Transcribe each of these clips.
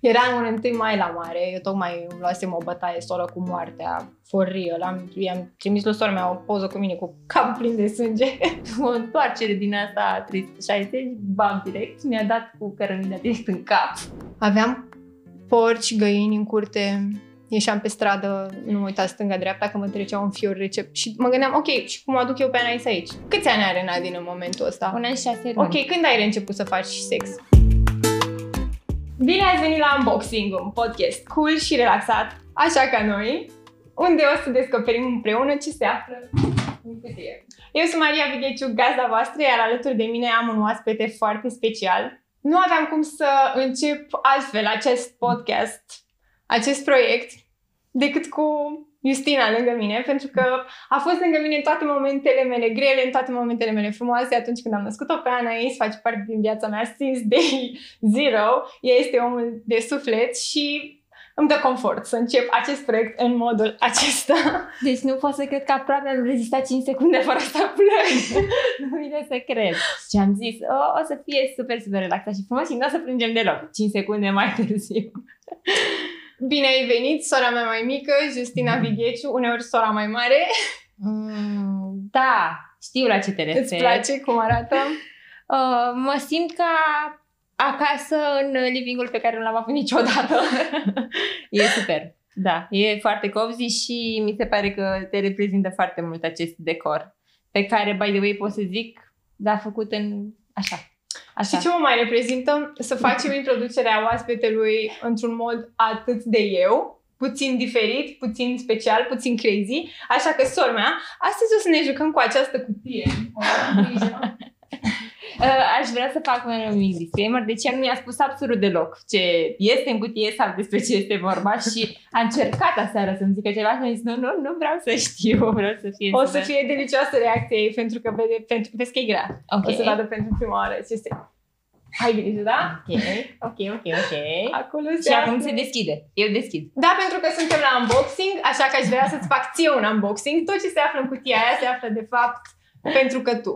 Era în 1 mai la mare, eu tocmai îmi luasem o bătaie solă cu moartea, for real. Am, i-am trimis lui sora mea o poză cu mine cu cap plin de sânge. o întoarcere din asta 360, bam, direct. Mi-a dat cu cărămida direct în cap. Aveam porci, găini în curte, ieșeam pe stradă, nu mă uita stânga-dreapta că mă trecea un fior rece și mă gândeam, ok, și cum aduc eu pe Anais aici? Câți ani are Nadine în momentul ăsta? Un an și șase luni. Ok, când ai reînceput să faci sex? Bine ați venit la Unboxing, un podcast cool și relaxat, așa ca noi, unde o să descoperim împreună ce se află în cutie. Eu sunt Maria Vigheciu, gazda voastră, iar alături de mine am un oaspete foarte special. Nu aveam cum să încep altfel acest podcast, acest proiect, decât cu Justina lângă mine, pentru că a fost lângă mine în toate momentele mele grele, în toate momentele mele frumoase, atunci când am născut-o pe Anais, face parte din viața mea since day zero. Ea este omul de suflet și îmi dă confort să încep acest proiect în modul acesta. Deci nu pot să cred că aproape am rezistat 5 secunde fără să plâng. nu vine să cred. Și am zis, o, o să fie super, super relaxat și frumos și nu o să plângem deloc. 5 secunde mai târziu. Bine ai venit, sora mea mai mică, Justina mm. Vigheciu, uneori sora mai mare. Mm, da, știu la ce te referi. Îți place cum arată? Uh, mă simt ca acasă în livingul pe care nu l-am avut niciodată. e super. Da, e foarte cozy și mi se pare că te reprezintă foarte mult acest decor pe care, by the way, pot să zic, l-a făcut în așa, Așa. Și ce mă mai reprezintă? Să facem introducerea oaspetelui într-un mod atât de eu, puțin diferit, puțin special, puțin crazy. Așa că, sor mea, astăzi o să ne jucăm cu această cutie. Uh, aș vrea să fac un mic disclaimer. Deci ea nu mi-a spus absolut deloc ce este în cutie sau despre ce este vorba și a încercat aseară să-mi zică ceva și a zis nu, nu, nu vreau să știu, vreau să fie O să fie delicioasă reacția ei pentru că vede, pentru, vezi că e grea. Okay. O să vadă pentru prima oară ce este. Hai grijă, da? Ok, ok, ok, ok. Acolo se Și acum se deschide. Eu deschid. Da, pentru că suntem la unboxing, așa că aș vrea să-ți fac ție un unboxing. Tot ce se află în cutia aia se află, de fapt, pentru că tu.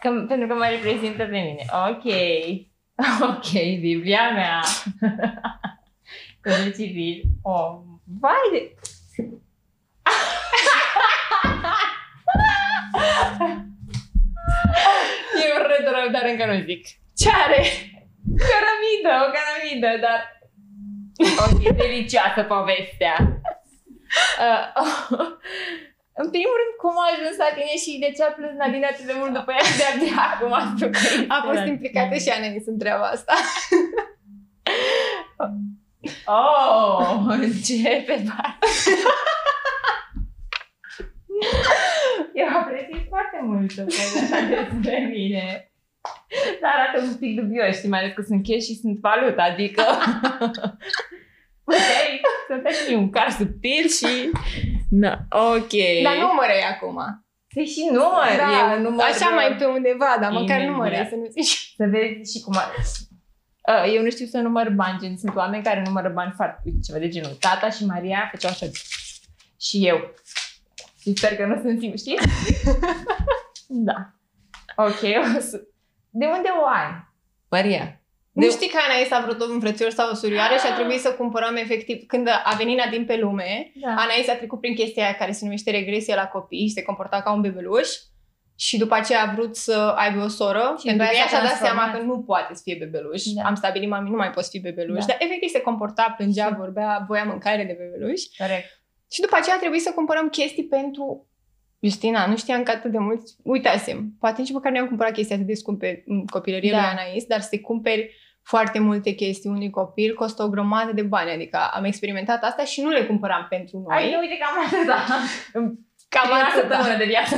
Că, pentru că mă reprezintă pe mine. Ok. Ok, Biblia mea. Codul civil. Oh, vai de... e un retro, dar încă nu zic. Ce are? Cărămidă, o cărămidă, dar... Ok, delicioasă povestea. Uh, oh. În primul rând, cum a ajuns la tine și de ce a plâns Nadine atât de mult după ea și de-abia acum a A fost implicată și Anaïs în treaba asta. oh, ce pe Eu apreciez foarte mult despre mine. Dar arată un pic dubios, știi, mai ales că sunt cash și sunt valută, adică puteai să faci un car subtil și Na, ok. Dar numără acum. Se și număr, da, e un număr. Așa mai pe undeva, dar măcar numără, să nu zici. Să vezi și cum a... Eu nu știu să număr bani, gen, sunt oameni care numără bani foarte, uite, ceva de genul. Tata și Maria făceau așa. Și eu. Și sper că nu sunt singur, știi? da. Ok, o să... De unde o ai? Maria. Nu de... știi că Anaïs a vrut un frățior sau o surioară și a trebuit să cumpărăm efectiv. Când a venit Nadine pe lume, da. Anaïs a trecut prin chestia aia care se numește regresie la copii și se comporta ca un bebeluș. Și după aceea a vrut să aibă o soră și pentru că ea și-a dat seama că nu poate să fie bebeluș. Da. Am stabilit, mami, nu mai poți fi bebeluș. Da. Dar efectiv se comporta, plângea, vorbea, voia mâncare de bebeluș. Corect. Și după aceea a trebuit să cumpărăm chestii pentru Justina, nu știam că atât de mult... Uitasem, poate nici măcar nu am cumpărat chestii atât de scumpe în copilărie da. lui Anais, dar să cumperi foarte multe chestii unui copil costă o grămadă de bani. Adică am experimentat asta și nu le cumpăram pentru noi. Ai, uite, cam atâta. Cam atâta. de viață.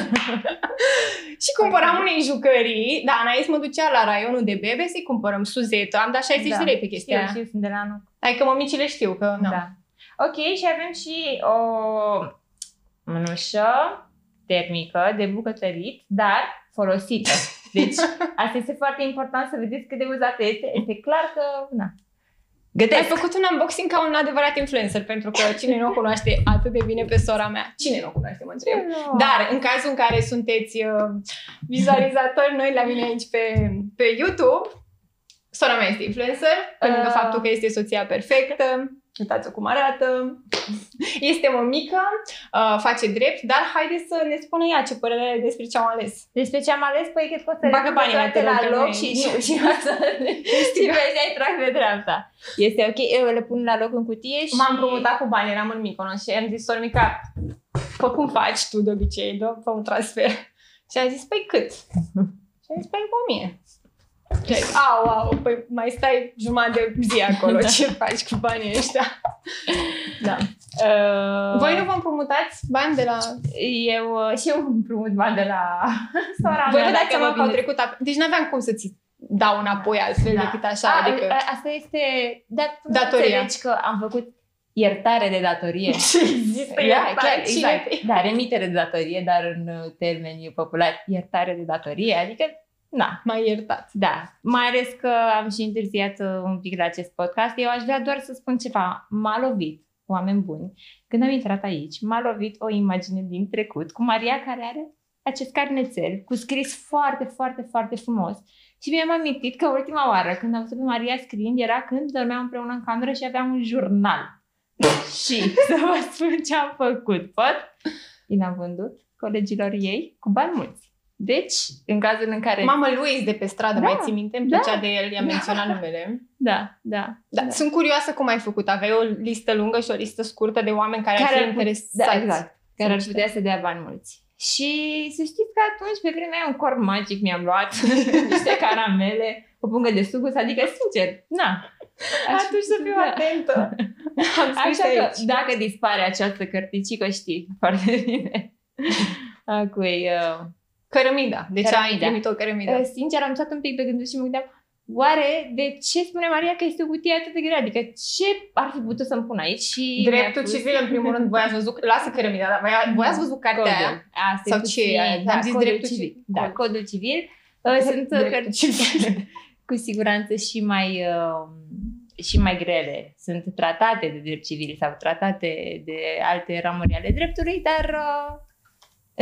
și cumpăram unei jucării, dar Anais mă ducea la raionul de bebe să-i cumpărăm suzetă. Am dat 60 da. de lei pe chestia știu, știu, sunt de la anul. Adică mămicile știu că... Nu. Da. Ok, și avem și o mânușă termică de bucătărit, dar folosită. Deci, asta este foarte important să vedeți cât de uzată este. Este clar că, na, Gătesc. Ai făcut un unboxing ca un adevărat influencer, pentru că cine nu o cunoaște atât de bine pe sora mea? Cine nu o cunoaște, mă întreb. No. Dar, în cazul în care sunteți uh, vizualizatori noi la mine aici pe, pe YouTube, Sora mea este influencer, pe lângă Uh. faptul că este soția perfectă, uitați-o cum arată, este o mică, uh, face drept, dar haideți să ne spună ea ce părere are despre ce am ales. Despre ce am ales, păi cred că o să Bagă banii la, la loc și, și, și, să și vezi, trag pe dreapta. Este ok, eu le pun la loc în cutie și... M-am promutat cu bani, eram în Miconos și am zis, Sormica, fă cum faci tu de obicei, dă, fă un transfer. Și a zis, păi cât? Și a zis, păi 1000 au, au, păi mai stai jumătate de zi acolo, Da. ce faci cu banii ăștia? Da. Uh, Voi nu vă împrumutați bani de la... Eu uh, și eu împrumut bani de la sora Voi mea, vă dați dacă seama mă că au gândesc. trecut... ap- Deci n-aveam cum să ți dau înapoi altfel Da. decât așa, A, adică... a, Asta este... Dar tu nu Datoria. înțelegi că am făcut iertare de datorie. Ce există Da, iertare? chiar, Cine exact. te- Da, remitere de datorie, dar în uh, termeni populari, iertare de datorie, adică, na, M-ai iertat. da. Mai ales că am și întârziat uh, un pic la acest podcast. Eu aș vrea doar să spun ceva. M-a lovit, oameni buni, când am intrat aici, m-a lovit o imagine din trecut cu Maria care are acest carnețel cu scris foarte, foarte, foarte frumos. Și mi-am amintit că ultima oară când am văzut pe Maria scriind era când dormeam împreună în cameră și aveam un jurnal. și să vă spun ce am făcut. Pot? I l-am vândut colegilor ei cu bani mulți. Deci, în cazul în care... Mamă, Luis de pe stradă, Da, mai ții minte? Îmi da. plăcea de el, i-am menționat numele. Da, da. Da, sunt curioasă cum ai făcut. Aveai o listă lungă și o listă scurtă de oameni care, Care ar ar fi put- interesați. Da, exact. Care ar Să putea să dea bani mulți. Și să știți că atunci, pe vremea aia, un corp magic mi-am luat niște caramele, o pungă de sugus, adică, sincer, na. Aș- Atunci să fiu da. atentă. Am scris Așa că, aici. dacă dispare această cărticică, știi foarte bine. Acui, uh, Cărămida. De ce ai Cărămida. primit o cărămidă? uh, sincer, am stat un pic pe gânduri și mă gândeam, oare de ce spune Maria că este o cutie atât de grea? Adică ce ar fi putut să-mi pun aici? Și Dreptul mi-a pus- civil, în primul rând, voi ați văzut, lasă cărămida, dar voi, voi ați văzut cartea Codul. aia? Asta Sau e ce e puțin- aia? Da, Am zis codul dreptul civil. civil. Da, Cod. codul civil. Uh, Sunt uh, Dreptul cărți civil. cu siguranță și mai, uh, și mai grele. Sunt tratate de drept civil sau tratate de alte ramuri ale dreptului, dar uh,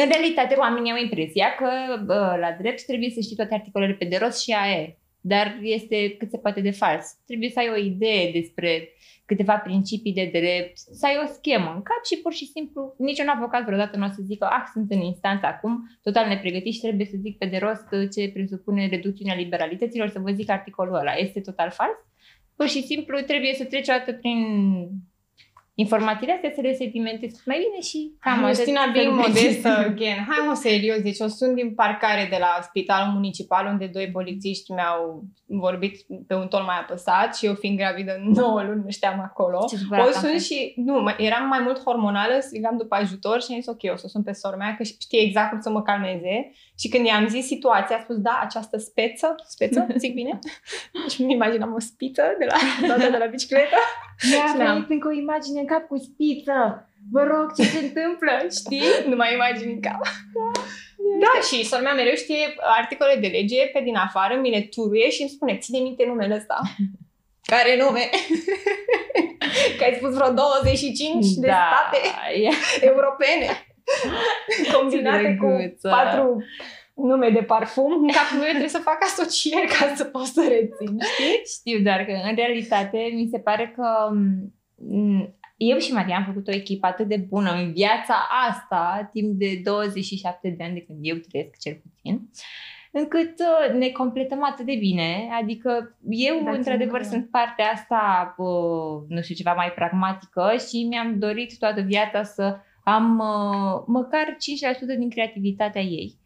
în realitate oamenii au impresia că uh, la drept trebuie să știi toate articolele pe de rost și aia e. Dar este cât se poate de fals. Trebuie să ai o idee despre câteva principii de drept, să ai o schemă în cap și pur și simplu niciun avocat vreodată nu o să zică ah, sunt în instanță acum, total nepregătit și trebuie să zic pe de rost uh, ce presupune reducțiunea liberalităților, să vă zic articolul ăla. Este total fals. Pur și simplu trebuie să treci o dată prin informațiile astea, să le sedimentezi mai bine și cam atât. Justina, Să being nu modestă pleci. again. Hai mă, serios, deci eu sunt din parcare de la spitalul municipal unde doi polițiști mi-au vorbit pe un ton mai apăsat și eu fiind gravidă 9 luni nu știam acolo. Ce supărat O am sun fost. și, nu, mă- eram mai mult hormonală, strigam după ajutor și am zis ok, o să o sun pe sora mea că știe exact cum să mă calmeze. Și când i-am zis situația, a spus da, această speță, speță, zic bine? Și mi imaginam o spiță de la, toată de la bicicletă. Mi-a Și ne-am- venit încă o imagine în cap cu spiță. Vă rog, ce se întâmplă? Știi? Nu mai imagini în cap. Da, și sora mea mereu știe articole de lege pe din afară, mi le turuie și îmi spune, ține minte numele ăsta. Care nume? Că ai spus vreo 25 de state e- europene combinate cu drăguță. patru nume de parfum. În capul meu trebuie să fac asocieri ca să pot să rețin, știi? Știu, dar că în realitate mi se pare că m, eu și Maria am făcut o echipă atât de bună în viața asta, timp de 27 de ani de când eu trăiesc cel puțin, încât uh, ne completăm atât de bine. Adică eu, Dați-mi într-adevăr, voie. sunt partea asta, uh, nu știu, ceva mai pragmatică și mi-am dorit toată viața să am uh, măcar 5% din creativitatea ei.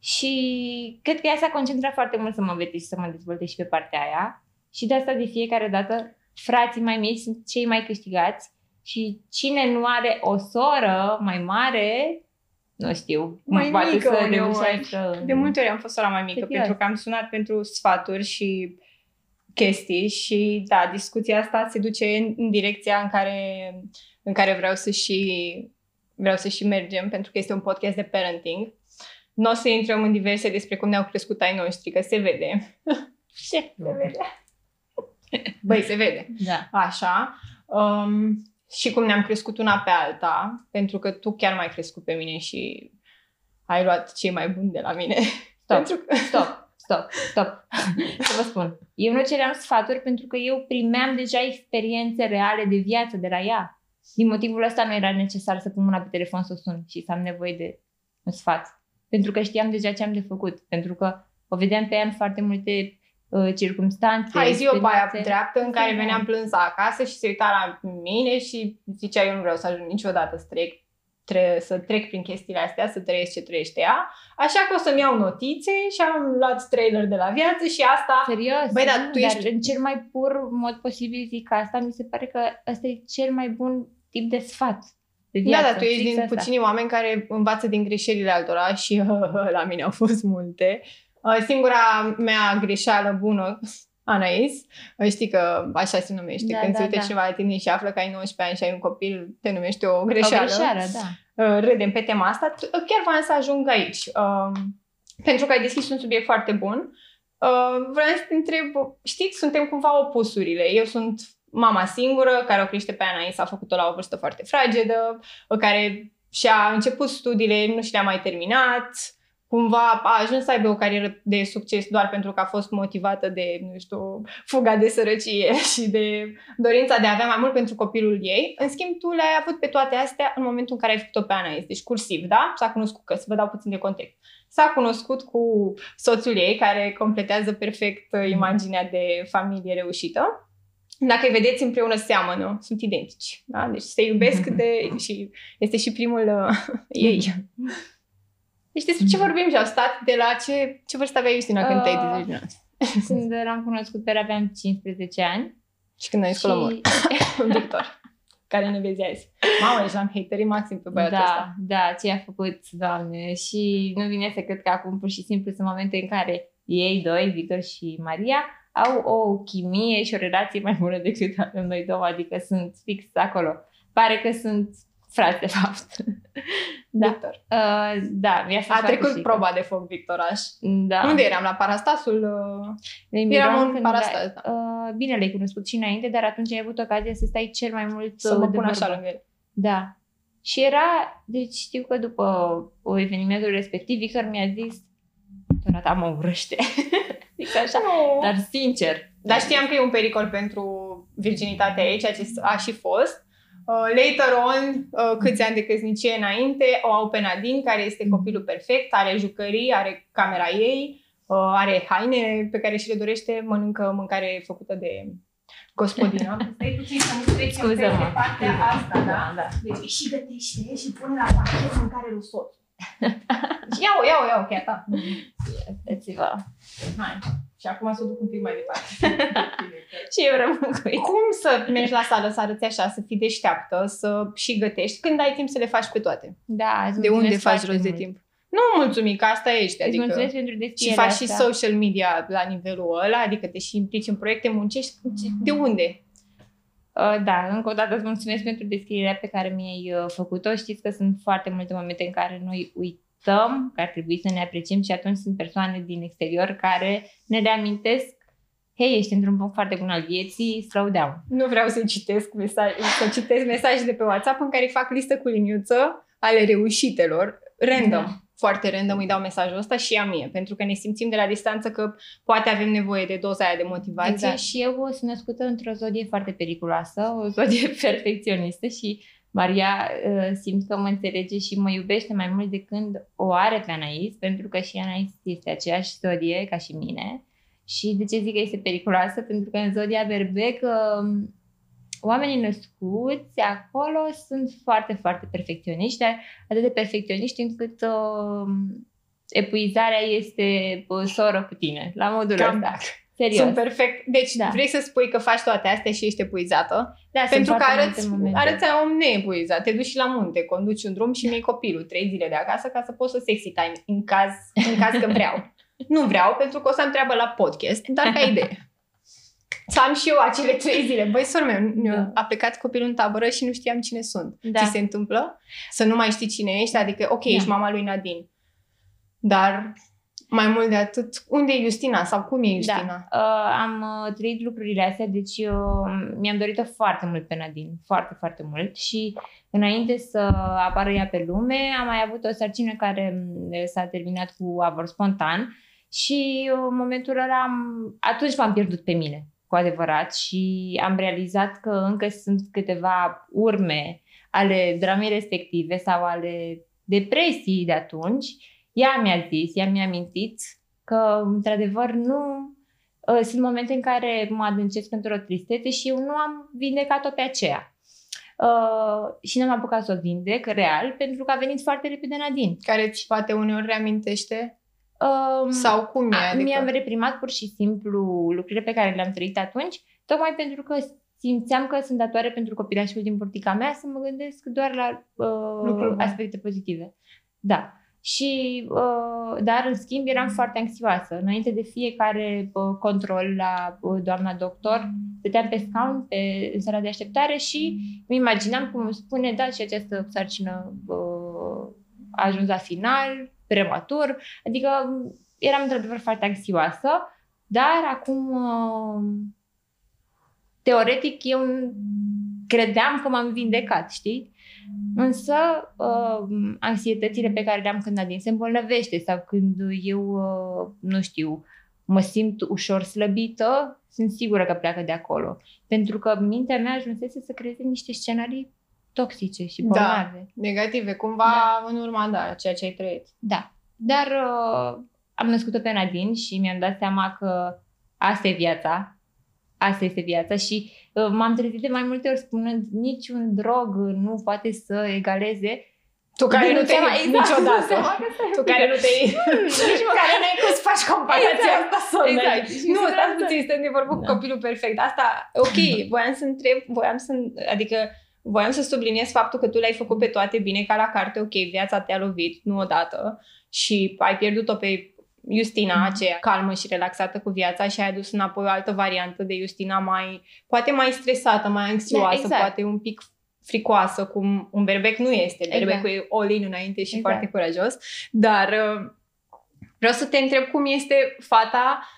Și cred că ea s-a concentrat foarte mult să mă învețe și să mă dezvolte și pe partea aia. Și de asta de fiecare dată frații mai mici sunt cei mai câștigați și cine nu are o soră mai mare, nu știu, Mai poate mică să uneori. reușească. în- De multe ori am fost sora mai mică Serios. pentru că am sunat pentru sfaturi și chestii și da, discuția asta se duce în, în direcția în care, în care vreau să și vreau să și mergem pentru că este un podcast de parenting. Nu o să intrăm în diverse despre cum ne-au crescut ai noștri, că se vede. Ce? Se vede. Băi, se vede. Da. Așa. Um, și cum ne-am crescut una pe alta, pentru că tu chiar m-ai crescut pe mine și ai luat cei mai buni de la mine. Stop. pentru că... Stop. stop, stop. Să vă spun. Eu nu ceream sfaturi pentru că eu primeam deja experiențe reale de viață de la ea. Din motivul ăsta nu era necesar să pun mâna pe telefon să o sun și să am nevoie de un sfat. Pentru că știam deja ce am de făcut. Pentru că o vedeam pe ea în foarte multe uh, circumstanțe. Hai zi o baia experiențe. dreaptă în care Da. veneam plânsă acasă și se uita la mine și zicea eu nu vreau să ajung niciodată să trec, tre- să trec prin chestiile astea, să trăiesc ce trăiește ea. Așa că o să-mi iau notițe și am luat trailer de la viață și asta Serios. Băi, dar nu? tu ești- dar în cel mai pur mod posibil zic asta, mi se pare că ăsta e cel mai bun tip de sfat. De Da, viață, dar tu ești fix din asta. puținii oameni care învață din greșelile altora și la mine au fost multe. Uh, Singura mea greșeală bună, Anais, uh, știi că așa se numește, Da, când da, se uită da. cineva la tine și află că ai 19 ani și ai un copil, te numește o O greșeală. greșeală, da. Uh, Râdem pe tema asta. T- Chiar vreau să ajung aici, uh, pentru că ai deschis un subiect foarte bun. Uh, vreau să te întreb, știi, suntem cumva opusurile. Eu sunt mama singură care o crește pe Anais, a făcut-o la o vârstă foarte fragedă, care și-a început studiile, nu și le-a mai terminat, cumva a ajuns să aibă o carieră de succes doar pentru că a fost motivată de, nu știu, fuga de sărăcie și de dorința de a avea mai mult pentru copilul ei. În schimb, tu le-ai avut pe toate astea în momentul în care ai făcut-o pe Anais, deci cursiv, da? S-a cunoscut, că să vă dau puțin de context. S-a cunoscut cu soțul ei, care completează perfect uh, imaginea de familie reușită. Dacă îi vedeți împreună, seamănă, sunt identici. Da? Deci se iubesc de, și este și primul uh, ei. Deci despre ce vorbim și au stat de la ce, ce vârstă aveai Justina când te-ai Uh, dezvoltat? Când l-am cunoscut pe ea aveam 15 ani. Și când ai și... școală mort. Victor, care ne vezi azi. Mamă, deci l-am haterit maxim pe băiatul da, ăsta. da, ce a făcut, doamne. Și nu vine să cred că acum pur și simplu sunt momente în care ei doi, Victor și Maria, au o chimie și o relație mai bună decât avem noi două, adică sunt fix acolo. Pare că sunt frați, de fapt. da. Victor. Uh, da, mi-a fost A foarte trecut frică. proba de foc Victoraș. Da. Unde eram? La Parastasul? uh, Le Eram miram în când Parastas, era- Uh, bine, le-ai cunoscut și înainte, dar atunci ai avut ocazia să stai cel mai mult Să uh, mă de pun așa vorbă. lângă el. Da. Și era, deci știu că după o evenimentul respectiv, Victor mi-a zis, Doamna ta mă urăște. Zic așa. Dar sincer. Dar știam că e un pericol pentru virginitatea ei, ceea ce a și fost. Uh, later on, uh, câți ani de căsnicie înainte, o au pe Nadine, care este copilul perfect, are jucării, are camera ei, uh, are haine pe care și le dorește, mănâncă mâncare făcută de gospodină. Stai puțin să nu trecem Scuză-mă. pe partea asta, da? da. Deci și gătește și pune la pachet mâncare lui soț. Iau, iau, iau, chiar ta. Uitați-vă. Hai. Și acum să o duc un pic mai departe. Și eu rămân cu ei. Cum să mergi la sală, să arăți așa, să fii deșteaptă, să și gătești, când ai timp să le faci pe toate? Da, îți De unde mulțumesc faci foarte rost de mult. timp? Nu mulțumim că asta ești, Îți adică... mulțumesc pentru Și deschiderea faci și asta. social media la nivelul ăla, adică te și implici în proiecte, muncești. De unde? Uh, Da, încă o dată îți mulțumesc pentru descrierea pe care mi-ai uh, făcut-o. Știți că sunt foarte multe momente în care noi uităm că ar trebui să ne apreciem și atunci sunt persoane din exterior care ne reamintesc hei, ești într-un punct foarte bun al vieții, slow down. Nu vreau să citesc mesaj, să citesc mesaje de pe WhatsApp în care îi fac listă cu liniuță ale reușitelor, random. Da. Foarte random îi dau mesajul ăsta și a mie, pentru că ne simțim de la distanță că poate avem nevoie de doza aia de motivație. Exact. Și eu sunt născută într-o zodie foarte periculoasă, o zodie perfecționistă și Maria uh, simt că mă înțelege și mă iubește mai mult de când o are pe Anais, pentru că și Anais este aceeași zodie ca și mine. Și de ce zic că este periculoasă? Pentru că în zodia berbec um, oamenii născuți acolo sunt foarte, foarte perfecționiști, dar atât de perfecționiști încât um, epuizarea este uh, soră cu tine, la modul Cam ăsta. Dacă. Serios. Sunt perfect. Deci Da. vrei să spui că faci toate astea și ești epuizată? Da, sunt Pentru că foarte arăți, multe momente. arăți a om neepuizat. Te duci și la munte, conduci un drum și mi copilul trei zile de acasă ca să poți să sexy time în caz, în caz că vreau. nu vreau pentru că o să am treabă la podcast, dar ca idee. Să am și eu acele trei zile. Băi, sor meu, Da. a plecat copilul în tabără și nu știam cine sunt. Da. Ți se întâmplă? Să nu mai știi cine ești? Adică, ok, Da. ești mama lui Nadine. Dar mai mult de atât, unde e Justina sau cum e Justina? Da. Uh, am uh, trăit lucrurile astea, deci eu mi-am dorit-o foarte mult pe Nadine, foarte, foarte mult și înainte să apară ea pe lume, am mai avut o sarcină care m, s-a terminat cu avort spontan Și uh, în momentul ăla, am, atunci m-am pierdut pe mine, cu adevărat, și am realizat că încă sunt câteva urme ale dramei respective sau ale depresii de atunci. Ea mi-a zis, ea mi-a mintit că, într-adevăr, nu uh, sunt momente în care mă adâncesc într-o tristețe și eu nu am vindecat-o pe aceea. Uh, și n-am apucat să o vindec real pentru că a venit foarte repede Nadine. Care ți poate uneori reamintește? Um, Sau cum e? a, Adică... Mi-am reprimat pur și simplu lucrurile pe care le-am trăit atunci, tocmai pentru că simțeam că sunt datoare pentru copilașul din portica mea să mă gândesc doar la uh, Lucruri bune. aspecte pozitive. Da. Și, uh, dar în schimb eram foarte anxioasă. Înainte de fiecare uh, control la uh, doamna doctor, stăteam pe scaun pe, în sala de așteptare și îmi imaginam cum îmi spune, da, și această sarcină uh, a ajuns la final, prematur. Adică eram într-adevăr foarte anxioasă, dar acum, uh, teoretic, eu credeam că m-am vindecat, știi? Însă, uh, anxietățile pe care le-am când Nadine se îmbolnăvește sau când eu, uh, nu știu, mă simt ușor slăbită, sunt sigură că pleacă de acolo. Pentru că mintea mea ajunsese să creeze niște scenarii toxice și Da. bolnave. Negative, cumva în urma, da, ceea ce ai trăit. Da. Dar uh, am născut-o pe Nadine și mi-am dat seama că asta e viața. Asta este viața și uh, m-am trezit de mai multe ori spunând niciun drog nu poate să egaleze Tu care Dându-mi nu te seama- iei exact, niciodată. dându-mi seama că stai Tu care nu te iei. Nici măcar care n-ai cum să faci comparația Exact, asta să o exact. mergi. Și Nu, sunt stați asta. puțin, stăm de vorbă cu Da. copilul perfect. Asta, ok, voiam să întreb, voiam să, adică voiam să subliniez faptul că tu le-ai făcut pe toate bine ca la carte, ok, viața te-a lovit, nu odată, și ai pierdut-o pe Justina, Mhm. aceea calmă și relaxată cu viața și ai adus înapoi o altă variantă de Justina mai, poate mai stresată, mai anxioasă, Da, exact. poate un pic fricoasă, cum un berbec nu este. Berbecul e all-in înainte și Exact. foarte curajos. Dar uh, vreau să te întreb cum este fata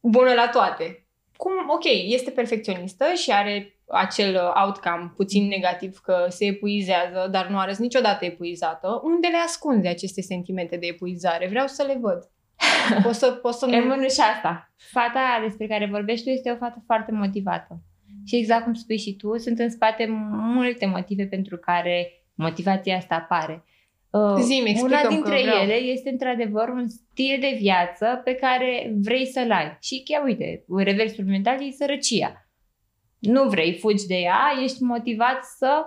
bună la toate. Cum, ok, este perfecționistă și are acel uh, outcome puțin negativ că se epuizează, dar nu arăți niciodată epuizată. Unde le ascunde aceste sentimente de epuizare? Vreau să le văd. Poți să, poți să Rămân și asta. Fata despre care vorbești tu este o fată foarte motivată. Și exact cum spui și tu, sunt în spate multe motive pentru care motivația asta apare. Uh, Zi-mi, Una explicăm dintre că vreau. ele este într-adevăr un stil de viață pe care vrei să-l ai. Și chiar uite, reversul mental e sărăcia. Nu vrei, fugi de ea, ești motivat să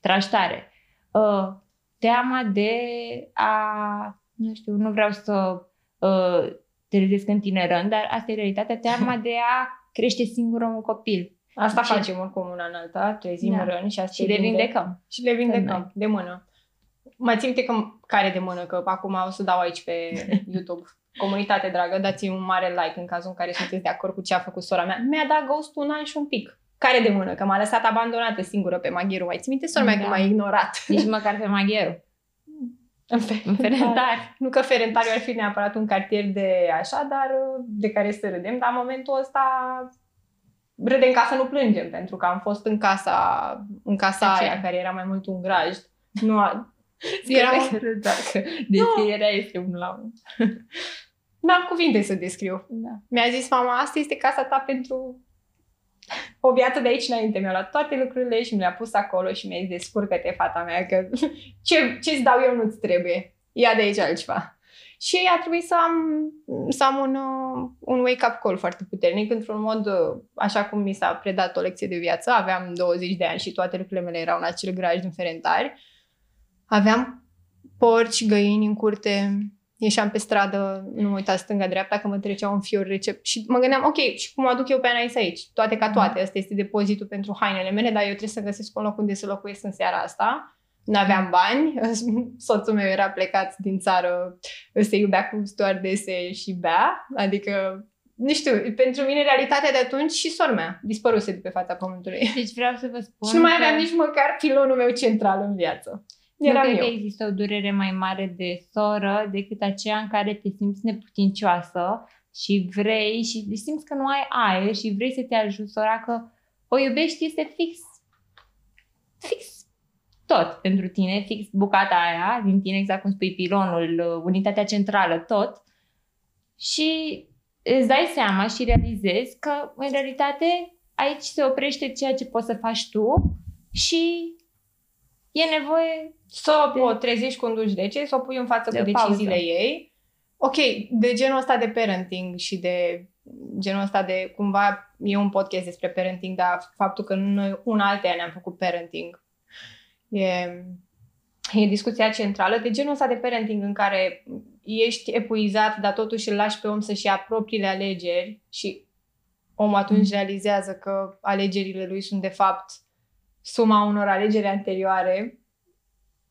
tragi tare. Uh, teama de a, nu știu, nu vreau să uh, te trezesc în tinerând, dar asta e realitatea, teama de a crește singură un copil. Asta Și- facem oricum una în alta, trezim Da. rând și asta Și e le vinde- vindecăm. Și le vindecăm Noi. de mână. Mai țin minte că care de mână, că acum o să dau aici pe YouTube. Comunitate dragă, dați-mi un mare like în cazul în care sunteți de acord cu ce a făcut sora mea. Mi-a dat ghost un an și un pic. Care de mână, că m-a lăsat abandonată singură pe maghiru. Mai ții minte sora mea Da. că m-a ignorat? Nici măcar pe maghiarul. În În ferentari. Nu că Ferentariu ar fi neapărat un cartier de așa, dar uh, de care să râdem, dar în momentul ăsta râdem ca să nu plângem, pentru că am fost în casa, în casa Aceea. aia, care era mai mult un grajd. Nu a... Era, Dacă descrierea este unul la unul. n-am cuvinte să descriu. Da. Mi-a zis mama, asta este casa ta pentru o viață de aici înainte. Mi-a luat toate lucrurile și mi le-a pus acolo și mi-a zis, descurcă-te, fata mea, că ce, ce-ți dau eu nu-ți trebuie. Ia de aici altceva. Și a trebuit să am, să am un, uh, un wake-up call foarte puternic, într-un mod, uh, așa cum mi s-a predat o lecție de viață. Aveam 20 de ani și toate lucrurile mele erau în acel graj din Ferentari. Aveam porci, găini în curte, ieșeam pe stradă, nu mă uita stânga-dreapta că mă trecea un fior rece și mă gândeam, ok, și cum aduc eu pe Anais aici? Toate ca toate, ăsta este depozitul pentru hainele mele, dar eu trebuie să găsesc un loc unde să locuiesc în seara asta. Nu aveam bani, soțul meu era plecat din țară, se iubea cu stewardese și bea, adică, nu știu, pentru mine realitatea de atunci și sora mea dispăruse de pe fața pământului. Deci vreau să vă spun și nu mai că aveam nici măcar pilonul meu central în viață. Nu Eram cred eu. că există o durere mai mare de soră decât aceea în care te simți neputincioasă și vrei și simți că nu ai aer și vrei să te ajuți sora că o iubești este fix fix tot pentru tine, fix bucata aia din tine, exact cum spui pilonul, unitatea centrală, tot. și îți dai seama și realizezi că, în realitate, aici se oprește ceea ce poți să faci tu și e nevoie să de... o trezești cu un duș rece, să o pui în față De cu pauză. deciziile ei. Ok, de genul ăsta de parenting și de genul ăsta de, cumva, e un podcast despre parenting, dar faptul că noi un alteia ne-am făcut parenting e, e discuția centrală. De genul ăsta de parenting în care ești epuizat, dar totuși îl lași pe om să-și ia propriile alegeri și omul atunci realizează că alegerile lui sunt de fapt suma unor alegeri anterioare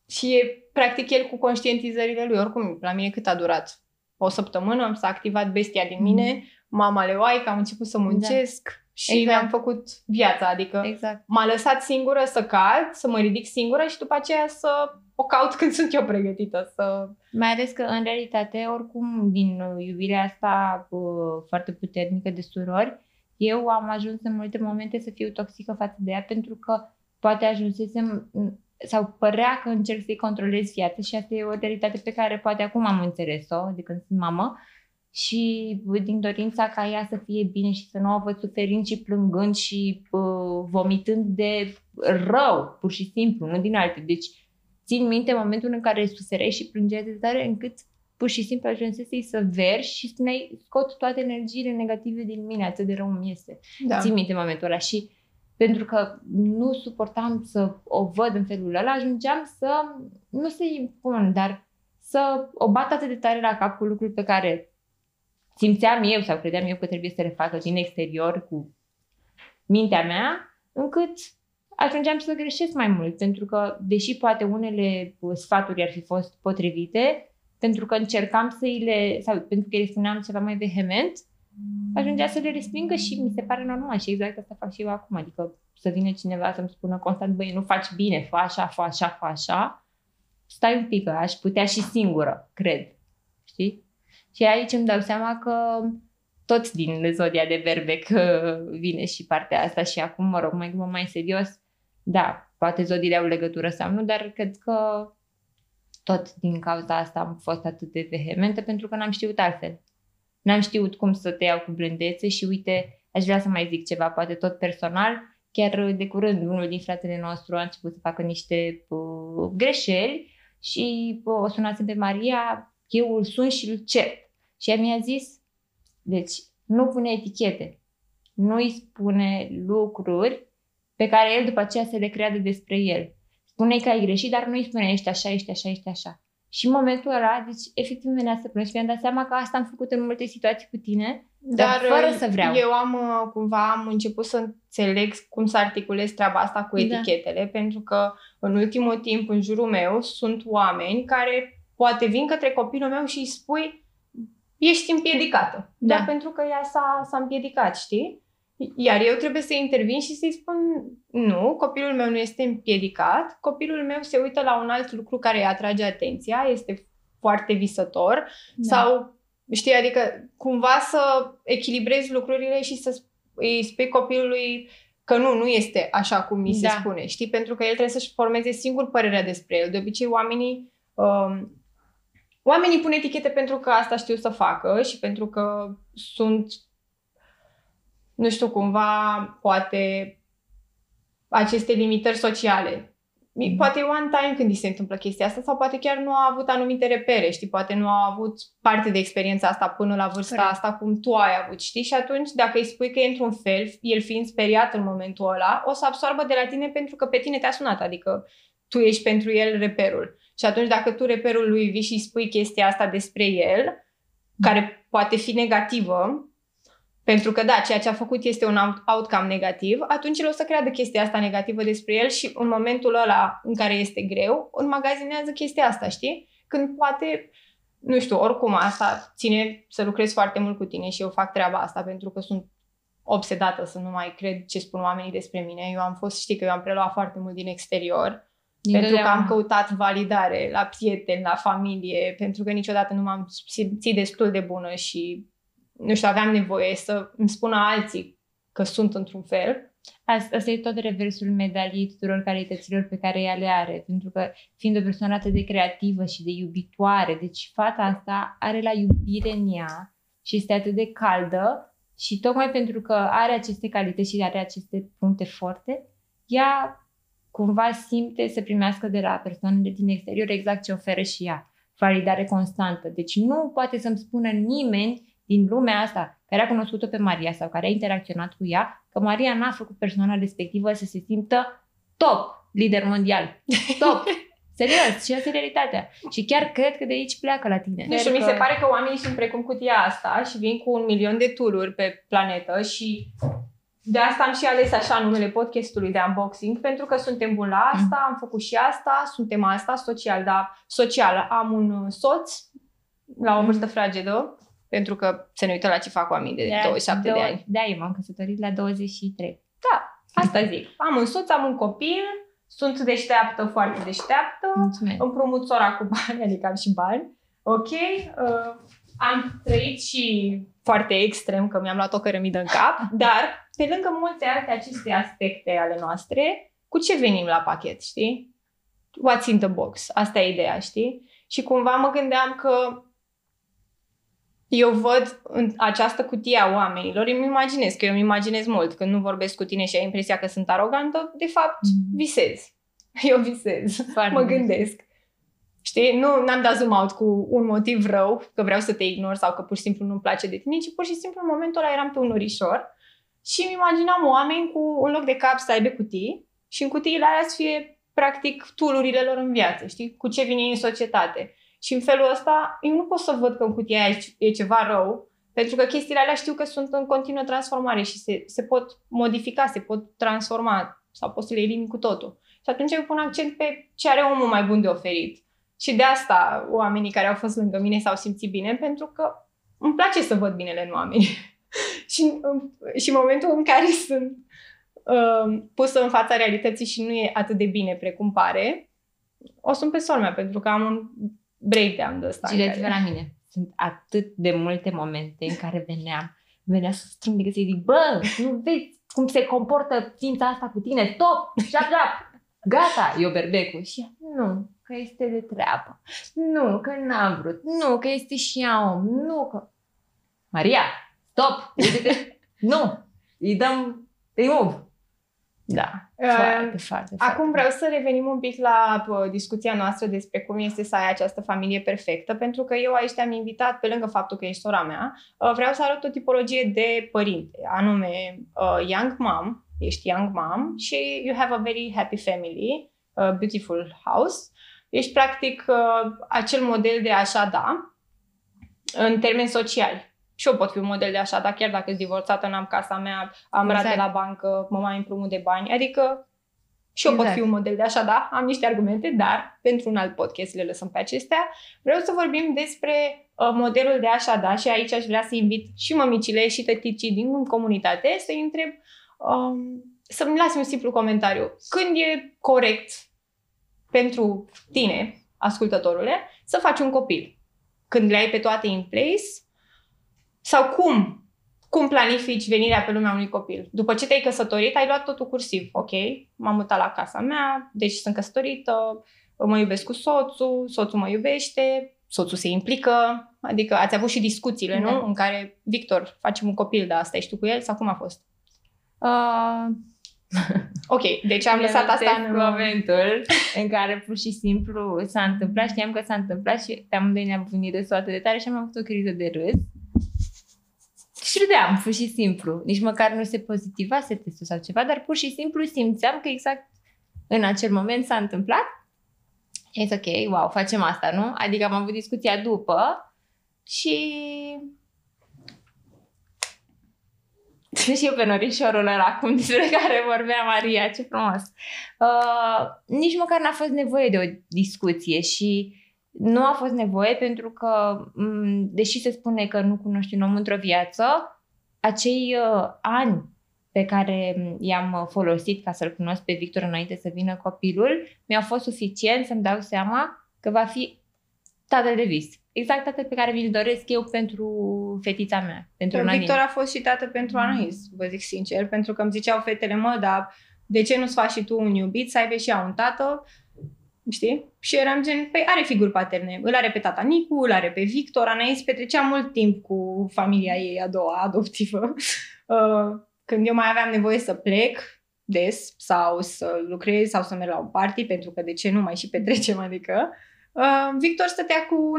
și e practic el cu conștientizările lui. Oricum, la mine cât a durat? O săptămână, s-a activat bestia din mine, mama leoaică, am început să muncesc și Exact. mi-am făcut viața. Adică Exact. m-a lăsat singură să cad, să mă ridic singură și după aceea să o caut când sunt eu pregătită să... Mai ales că, în realitate, oricum, din uh, iubirea asta uh, foarte puternică de surori, eu am ajuns în multe momente să fiu toxică față de ea pentru că poate ajunsesem m, sau părea că încerc să-i controlez viața și asta e o realitate pe care poate acum am înțeles-o de când sunt mamă și uh, din dorința ca ea să fie bine și să nu o văd suferind și plângând și uh, vomitând de rău, pur și simplu, nu din alte. Deci țin minte momentul în care sufereai și plângeai de tare încât pur și simplu ajunsesei să vergi și spuneai scot toate energiile negative din mine, atât de rău mi este. Da. Țin minte momentul ăla și pentru că nu suportam să o văd în felul ăla, ajungeam să, nu să-i impun, dar să o bat atât de tare la cap cu lucruri pe care simțeam eu sau credeam eu că trebuie să le facă din exterior cu mintea mea, încât ajungeam să greșesc mai mult, pentru că, deși poate unele uh, sfaturi ar fi fost potrivite, pentru că încercam să îi le, sau pentru că îi spuneam ceva mai vehement, ajungea să le respingă și mi se pare normal și exact asta fac și eu acum, adică să vină cineva să-mi spună constant, băi, nu faci bine, fă așa, fă așa, fă așa, stai un pic, că aș putea și singură, cred, știi? Și aici îmi dau seama că toți din zodia de berbec uh, vine și partea asta și acum, mă rog, mai glumă mai serios, da, poate zodiile au legătură sau nu, dar cred că tot din cauza asta am fost atât de vehementă pentru că n-am știut altfel. N-am știut cum să te iau cu blândețe și uite, aș vrea să mai zic ceva, poate tot personal, chiar de curând unul din fratele nostru a început să facă niște uh, greșeli și uh, o sunase pe Maria, eu îl sun și îl cert. Și ea mi-a zis, deci nu pune etichete, nu îi spune lucruri pe care el după aceea să le creadă despre el. Spune că ai greșit, dar nu îi spune ești așa, ești așa, ești așa. Și în momentul ăla, deci efectiv venea să plâng și mi-am dat seama că asta am făcut în multe situații cu tine, dar, dar fără să vreau. Eu am uh, cumva am început să înțeleg cum să articulez treaba asta cu Da. etichetele, pentru că în ultimul timp în jurul meu sunt oameni care poate vin către copilul meu și îi spui ești împiedicată. Da. Dar pentru că ea s-a, s-a împiedicat, știi? Iar eu trebuie să intervin și să-i spun nu, copilul meu nu este împiedicat, copilul meu se uită la un alt lucru care îi atrage atenția, este foarte visător Da. sau știi, adică cumva să echilibrezi lucrurile și să îi spui copilului că nu, nu este așa cum mi se Da. spune, știi? Pentru că el trebuie să-și formeze singur părerea despre el. De obicei, oamenii um, oamenii pun etichete pentru că asta știu să facă și pentru că sunt nu știu, cumva, poate aceste limitări sociale. Mhm. Poate e one time când îi se întâmplă chestia asta sau poate chiar nu a avut anumite repere, știi? Poate nu a avut parte de experiența asta până la vârsta Corect. asta cum tu ai avut, știi? Și atunci, dacă îi spui că e într-un fel, el fiind speriat în momentul ăla, o să absorbă de la tine pentru că pe tine te-a sunat, adică tu ești pentru el reperul. Și atunci, dacă tu reperul lui vii și îi spui chestia asta despre el, care poate fi negativă, pentru că, da, ceea ce a făcut este un out- outcome negativ, atunci el o să creadă chestia asta negativă despre el și în momentul ăla în care este greu, înmagazinează chestia asta, știi? Când poate, nu știu, oricum asta ține să lucrez foarte mult cu tine și eu fac treaba asta pentru că sunt obsedată să nu mai cred ce spun oamenii despre mine. Eu am fost, știi că eu am preluat foarte mult din exterior Din pentru că totdeauna. am căutat validare la prieteni, la familie, pentru că niciodată nu m-am simțit destul de bună și, nu știu, aveam nevoie să îmi spună alții că sunt într-un fel. Asta, asta e tot reversul medaliei tuturor calităților pe care ea le are, pentru că fiind o persoană atât de creativă și de iubitoare, deci fata asta are la iubire în ea și este atât de caldă și tocmai pentru că are aceste calități și are aceste puncte forte, ea cumva simte să primească de la persoanele din exterior exact ce oferă și ea. Validare constantă. Deci nu poate să-mi spună nimeni din lumea asta care a cunoscut-o pe Maria sau care a interacționat cu ea, că Maria n-a făcut persoana respectivă să se simtă top, lider mondial. Top! Serios, și asta e realitatea. Și chiar cred că de aici pleacă la tine. Nu știu, mi se pare că oamenii sunt precum cutia asta și vin cu un milion de tururi pe planetă și de asta am și ales așa numele podcastului de unboxing, pentru că suntem buni la asta, mm. am făcut și asta, suntem asta, social, dar social. Am un soț la o vârstă fragedă, pentru că se ne uită la ce fac oamenii de, de 27 de ani. Da, eu m-am căsătorit la 23. Da, asta zic. Am un soț, am un copil, sunt deșteaptă, foarte deșteaptă, Mulțumesc. împrumut sora cu bani, adică am și bani. Ok, uh, am trăit și foarte extrem, că mi-am luat o cărămidă în cap, dar pe lângă multe alte aceste aspecte ale noastre, cu ce venim la pachet, știi? What's in the box? Asta e ideea, știi? Și cumva mă gândeam că eu văd în această cutie a oamenilor, îmi imaginez, că eu îmi imaginez mult când nu vorbesc cu tine și ai impresia că sunt arogantă, de fapt mm. visez. Eu visez, Foarte mă gândesc. Știi? Nu am dat zoom out cu un motiv rău, că vreau să te ignor sau că pur și simplu nu-mi place de tine, ci pur și simplu în momentul ăla eram pe un orișor și îmi imaginam oameni cu un loc de cap să aibă cutii și în cutiile alea să fie practic tulurile lor în viață, știi? Cu ce vine în societate. Și în felul ăsta, eu nu pot să văd că în cutia aia e ceva rău, pentru că chestiile alea știu că sunt în continuă transformare și se, se pot modifica, se pot transforma sau poți să le elimini cu totul. Și atunci eu pun accent pe ce are omul mai bun de oferit. Și de asta oamenii care au fost lângă mine s-au simțit bine, pentru că îmi place să văd binele în oameni. și, și în momentul în care sunt uh, pusă în fața realității și nu e atât de bine precum pare, o sunt pe sormea, pentru că am un breakdown de ăsta. Gileți care... la mine. Sunt atât de multe momente în care veneam, venea să strâng de găsit, zic, bă, nu vezi cum se comportă ființa asta cu tine, stop, șap, șap, gata, eu berbecul. Și nu, că este de treabă, nu, că n-am vrut, nu, că este și ea om, nu, că... Maria, stop, uite-te, nu, îi dăm remove. Da, foarte, uh, foarte, Acum vreau să revenim un pic la uh, discuția noastră despre cum este să ai această familie perfectă, pentru că eu aici te-am invitat, pe lângă faptul că ești sora mea, uh, vreau să arăt o tipologie de părinte, anume uh, young mom, ești young mom și you have a very happy family, a beautiful house. Ești practic uh, acel model de așa da, în termeni sociali și eu pot fi un model de așa, dar chiar dacă sunt divorțată, n-am casa mea, am exact. rate la bancă, mă mai împrumut de bani. Adică și eu exact. pot fi un model de așa, da, am niște argumente, dar pentru un alt podcast le lăsăm pe acestea. Vreau să vorbim despre uh, modelul de așa, da, și aici aș vrea să invit și mămicile și tăticii din comunitate să-i întreb um, să-mi lasi un simplu comentariu. Când e corect pentru tine, ascultătorule, să faci un copil? Când le ai pe toate in place sau cum? Cum planifici venirea pe lumea unui copil? După ce te-ai căsătorit, ai luat totul cursiv. Ok, m-am mutat la casa mea, deci sunt căsătorită, mă iubesc cu soțul, soțul mă iubește, soțul se implică, adică ați avut și discuțiile, da. nu? În care, Victor, facem un copil, dar asta ești tu cu el sau cum a fost? Uh... ok, deci am lăsat asta în momentul în care pur și simplu s-a întâmplat, știam că s-a întâmplat și pe amândoi ne-am venit de toate de tare și am avut o criză de râs și râdeam, pur și simplu. Nici măcar nu se pozitivase testul sau ceva, dar pur și simplu simțeam că exact în acel moment s-a întâmplat. E ok, wow, facem asta, nu? Adică am avut discuția după și sunt și eu pe norișorul ăla acum despre care vorbea Maria, ce frumos. Uh, nici măcar n-a fost nevoie de o discuție și nu a fost nevoie pentru că, deși se spune că nu cunoști un om într-o viață, acei uh, ani pe care i-am folosit ca să-l cunosc pe Victor înainte să vină copilul, mi-au fost suficient să-mi dau seama că va fi tatăl de vis. Exact tatăl pe care mi-l doresc eu pentru fetița mea. Pentru Victor a fost și tată pentru Anais, vă zic sincer, pentru că îmi ziceau fetele, mă, dar de ce nu-ți faci și tu un iubit, să aibă și ea un tată? Știi? Și eram gen, păi are figuri paterne. Îl are pe tata Nicu, îl are pe Victor. Anaïs petrecea mult timp cu familia ei a doua, adoptivă. Uh, când eu mai aveam nevoie să plec des sau să lucrez sau să merg la un party, pentru că de ce nu mai și petrecem, adică, uh, Victor stătea cu,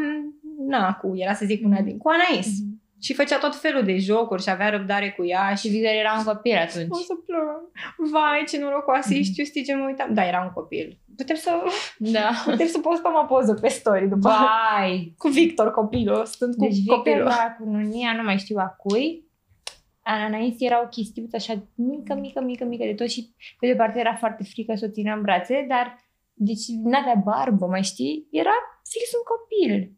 na, cu, era să zic una din, cu Anaïs. Mhm. Și făcea tot felul de jocuri și avea răbdare cu ea și Și Victor era un copil atunci. o să plâng. Vai, ce norocoasă Mhm. ești, eu știi ce mă uitam. Da, era un copil. Putem să, Da. putem să postăm o poză pe story după. Vai! Cu Victor, copilul, stând cu Deci Victor copilul. la cununia, nu mai știu a cui, Anais era o chestiuță așa mică, mică, mică, mică de tot și pe de parte era foarte frică să o țină în brațe, dar deci n-avea barbă, mai știi? Era fix un copil.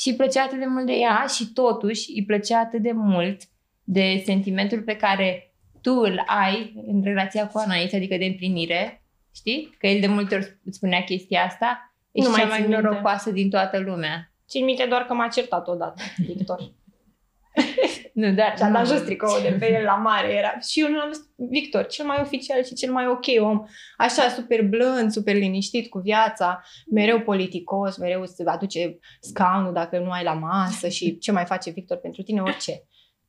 Și îi plăcea atât de mult de ea și totuși îi plăcea atât de mult de sentimentul pe care tu îl ai în relația cu Anais, adică de împlinire, știi? Că el de multe ori îți spunea chestia asta. Ești Nu mai cea mai țin minte. norocoasă din toată lumea. Țin minte doar că m-a certat odată, Victor. Nu, dar Și a dat nu. jos tricoul de pe el la mare. Era. Și eu nu am văzut Victor, cel mai oficial și cel mai ok om. Așa, super blând, super liniștit cu viața, mereu politicos, mereu îți aduce scaunul dacă nu ai la masă și ce mai face Victor pentru tine, orice.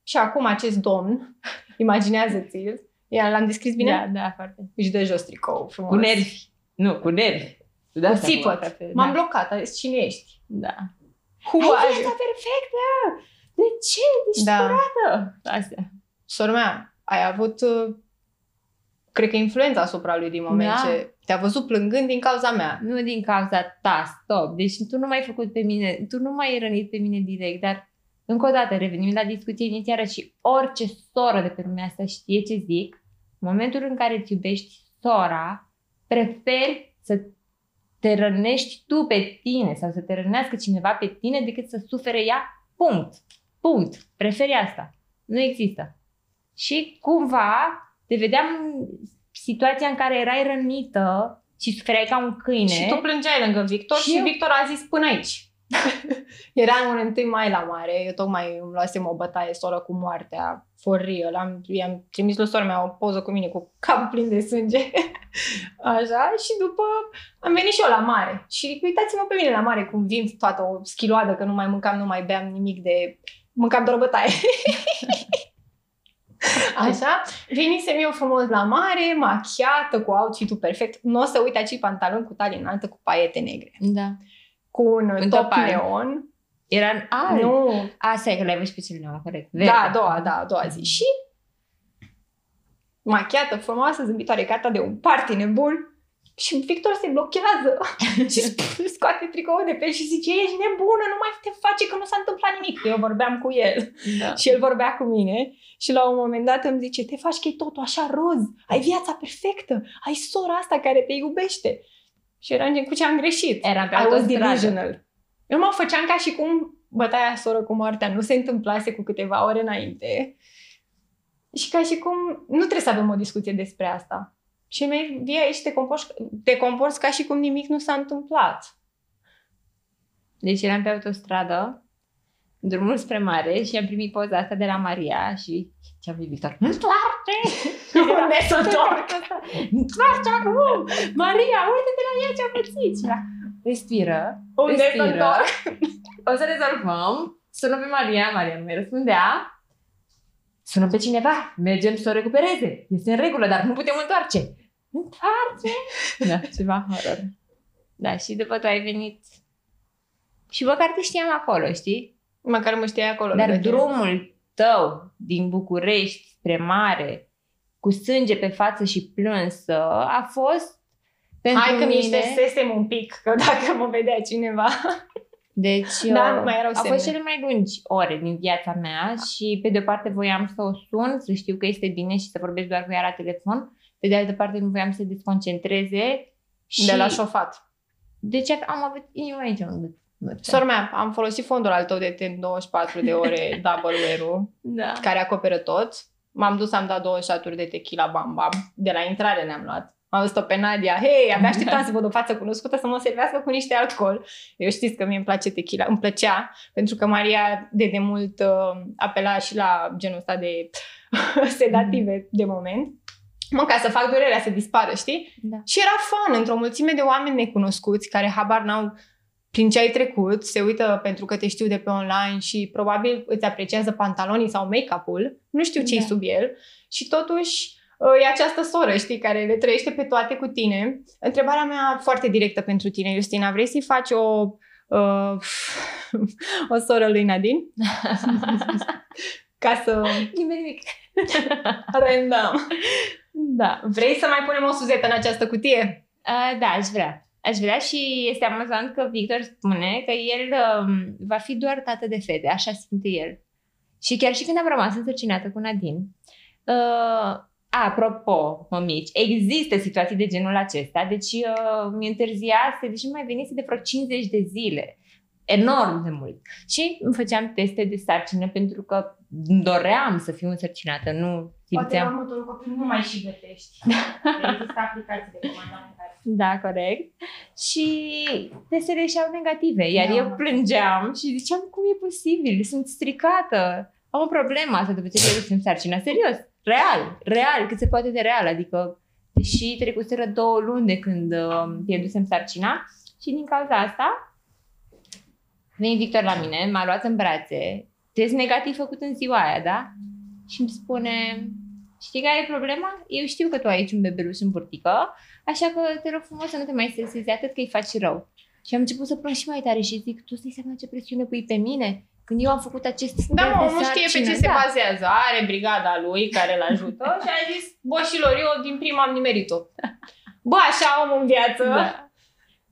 Și acum acest domn, imaginează-ți-l, Iar l-am descris bine? Da, da, foarte. Își dă jos tricou frumos. Cu nervi. Nu, cu nervi. Tu de Cu asta țipăt. mă cafe- M-am da. blocat, a zis, cine ești? Da. Who Ai are viața you? perfectă! De ce? Ești Da. curată! Astea. Sora mea, ai avut, uh, cred că, influența asupra lui din moment Da. ce te-a văzut plângând din cauza mea. Nu din cauza ta, stop. Deci tu nu m-ai făcut pe mine, tu nu m-ai rănit pe mine direct, dar încă o dată revenim la discuție inițială și orice soră de pe lumea asta știe ce zic. În momentul în care îți iubești sora, preferi să te rănești tu pe tine sau să te rănească cineva pe tine decât să sufere ea. Punct. Punct. Preferi asta. Nu există. Și cumva te vedeam în situația în care erai rănită și sufereai ca un câine. Și tu plângeai lângă Victor și, Și eu- Victor a zis până aici. Era un 1 mai la mare, eu tocmai îmi luasem o bătaie soră cu moartea, for real. Am, i-am trimis lui sora mea o poză cu mine cu capul plin de sânge. Așa, și după am venit și eu la mare. Și uitați-mă pe mine la mare cum vin toată o schiloadă, că nu mai mâncam, nu mai beam nimic de... Mâncam doar o bătaie. Așa, venisem eu frumos la mare, machiată, cu outfit-ul perfect. Nu o să uit aici pantaloni cu talie înaltă cu paiete negre. Da. Cu un Un top topal. neon. Era în alb. Nu, Asta e că le-ai văzut pe cel neon, corect. da, a doua, da, a doua zi. Și machiată, frumoasă, zâmbitoare, gata de un party nebun. Și Victor se blochează și sp- scoate tricoul de pe el și zice, ești nebună, nu mai te face că nu s-a întâmplat nimic. Eu vorbeam cu el. da. Și el vorbea cu mine și la un moment dat îmi zice, te faci că e totul așa roz, ai viața perfectă, ai sora asta care te iubește. Și eram gen, cu ce am greșit? Era pe I was autostradă. delusional. Eu mă făceam ca și cum bătaia soră cu moartea nu se întâmplase cu câteva ore înainte. Și ca și cum nu trebuie să avem o discuție despre asta. Și mai vii aici și te comporți, te comporți ca și cum nimic nu s-a întâmplat. Deci eram pe autostradă, în drumul spre mare și am primit poza asta de la Maria și ce-a zis Victor? Întoarce! Unde să întorc? Întoarce acum! Maria, uite-te la ea ce-a pățit! Și ea, respiră, Unde să respiră. întorc? O să rezolvăm. Sună pe Maria, Maria nu mi răspundea. Sună pe cineva, mergem să o recupereze. Este în regulă, dar nu putem întoarce. Întoarce! Da, ceva horror. Da, și după tu ai venit și măcar te știam acolo, știi? Măcar mă știai acolo. Dar lângă tine. drumul tău din București spre mare, cu sânge pe față și plânsă, a fost pentru Hai că mine... niște sesem un pic, că dacă mă vedea cineva. Deci Da, uh, nu mai erau au fost semne. cele mai lungi ore din viața mea și pe de o parte voiam să o sun, să știu că este bine și să vorbesc doar cu ea la telefon. Pe de altă parte nu voiam să se desconcentreze. Și De la șofat. Deci am avut inima aici în gât. Sora mea, am folosit fondul al tău de 10 24 de ore double wear Da. care acoperă tot. M-am dus, am dat două șaturi de tequila bam bam. De la intrare ne-am luat. Am văzut-o pe Nadia. Hei, abia așteptam să văd o față cunoscută să mă servească cu niște alcool. Eu știți că mie îmi place tequila. Îmi plăcea, pentru că Maria de demult uh, apela și la genul ăsta de sedative de moment. Mă, ca să fac durerea să dispară, știi? Da. Și era fan într-o mulțime de oameni necunoscuți care habar n-au prin ce ai trecut, se uită pentru că te știu de pe online și probabil îți apreciază pantalonii sau make-up-ul, nu știu ce-i Da. sub el și totuși uh, e această soră, știi, care le trăiește pe toate cu tine. Întrebarea mea foarte directă pentru tine, Justina, vrei să-i faci o uh, o soră lui Nadine? Ca să Nimeni nimic. random. Da. Vrei să mai punem o suzetă în această cutie? Uh, da, aș vrea. Aș vrea și este amuzant că Victor spune că el um, va fi doar tată de fete, așa simte el. Și chiar și când am rămas însărcinată cu Nadine, uh, apropo, mămici, există situații de genul acesta, deci uh, mi întârziase, deci nu mai venise de vreo 50 de zile. Enorm de mult. Și îmi făceam teste de sarcină pentru că doream să fiu însărcinată, nu Poate simțeam. la următorul copil nu mai și gătești. Există aplicații de comandare. Da, corect. Și testele ieșeau negative, iar Da. eu plângeam și ziceam, cum e posibil? Sunt stricată. Am o problemă asta după ce pierdusem sarcina. Serios, real, real, cât se poate de real. Adică, deși trecuseră două luni de când uh, pierdusem sarcina și din cauza asta, veni Victor la mine, m-a luat în brațe, test negativ făcut în ziua aia, da? Și îmi spune, știi care e problema? Eu știu că tu ai aici un bebeluș în burtică, Așa că te rog frumos să nu te mai stresezi atât că îi faci rău. Și am început să plâng și mai tare și zic, tu stai seama ce presiune pui pe mine? Când eu am făcut acest Da, test mă, de omul știe pe sarcină." ce se da. bazează. Are brigada lui care îl ajută și a zis, boșilor, eu din prima am nimerit-o. Bă, așa om în viață. Da.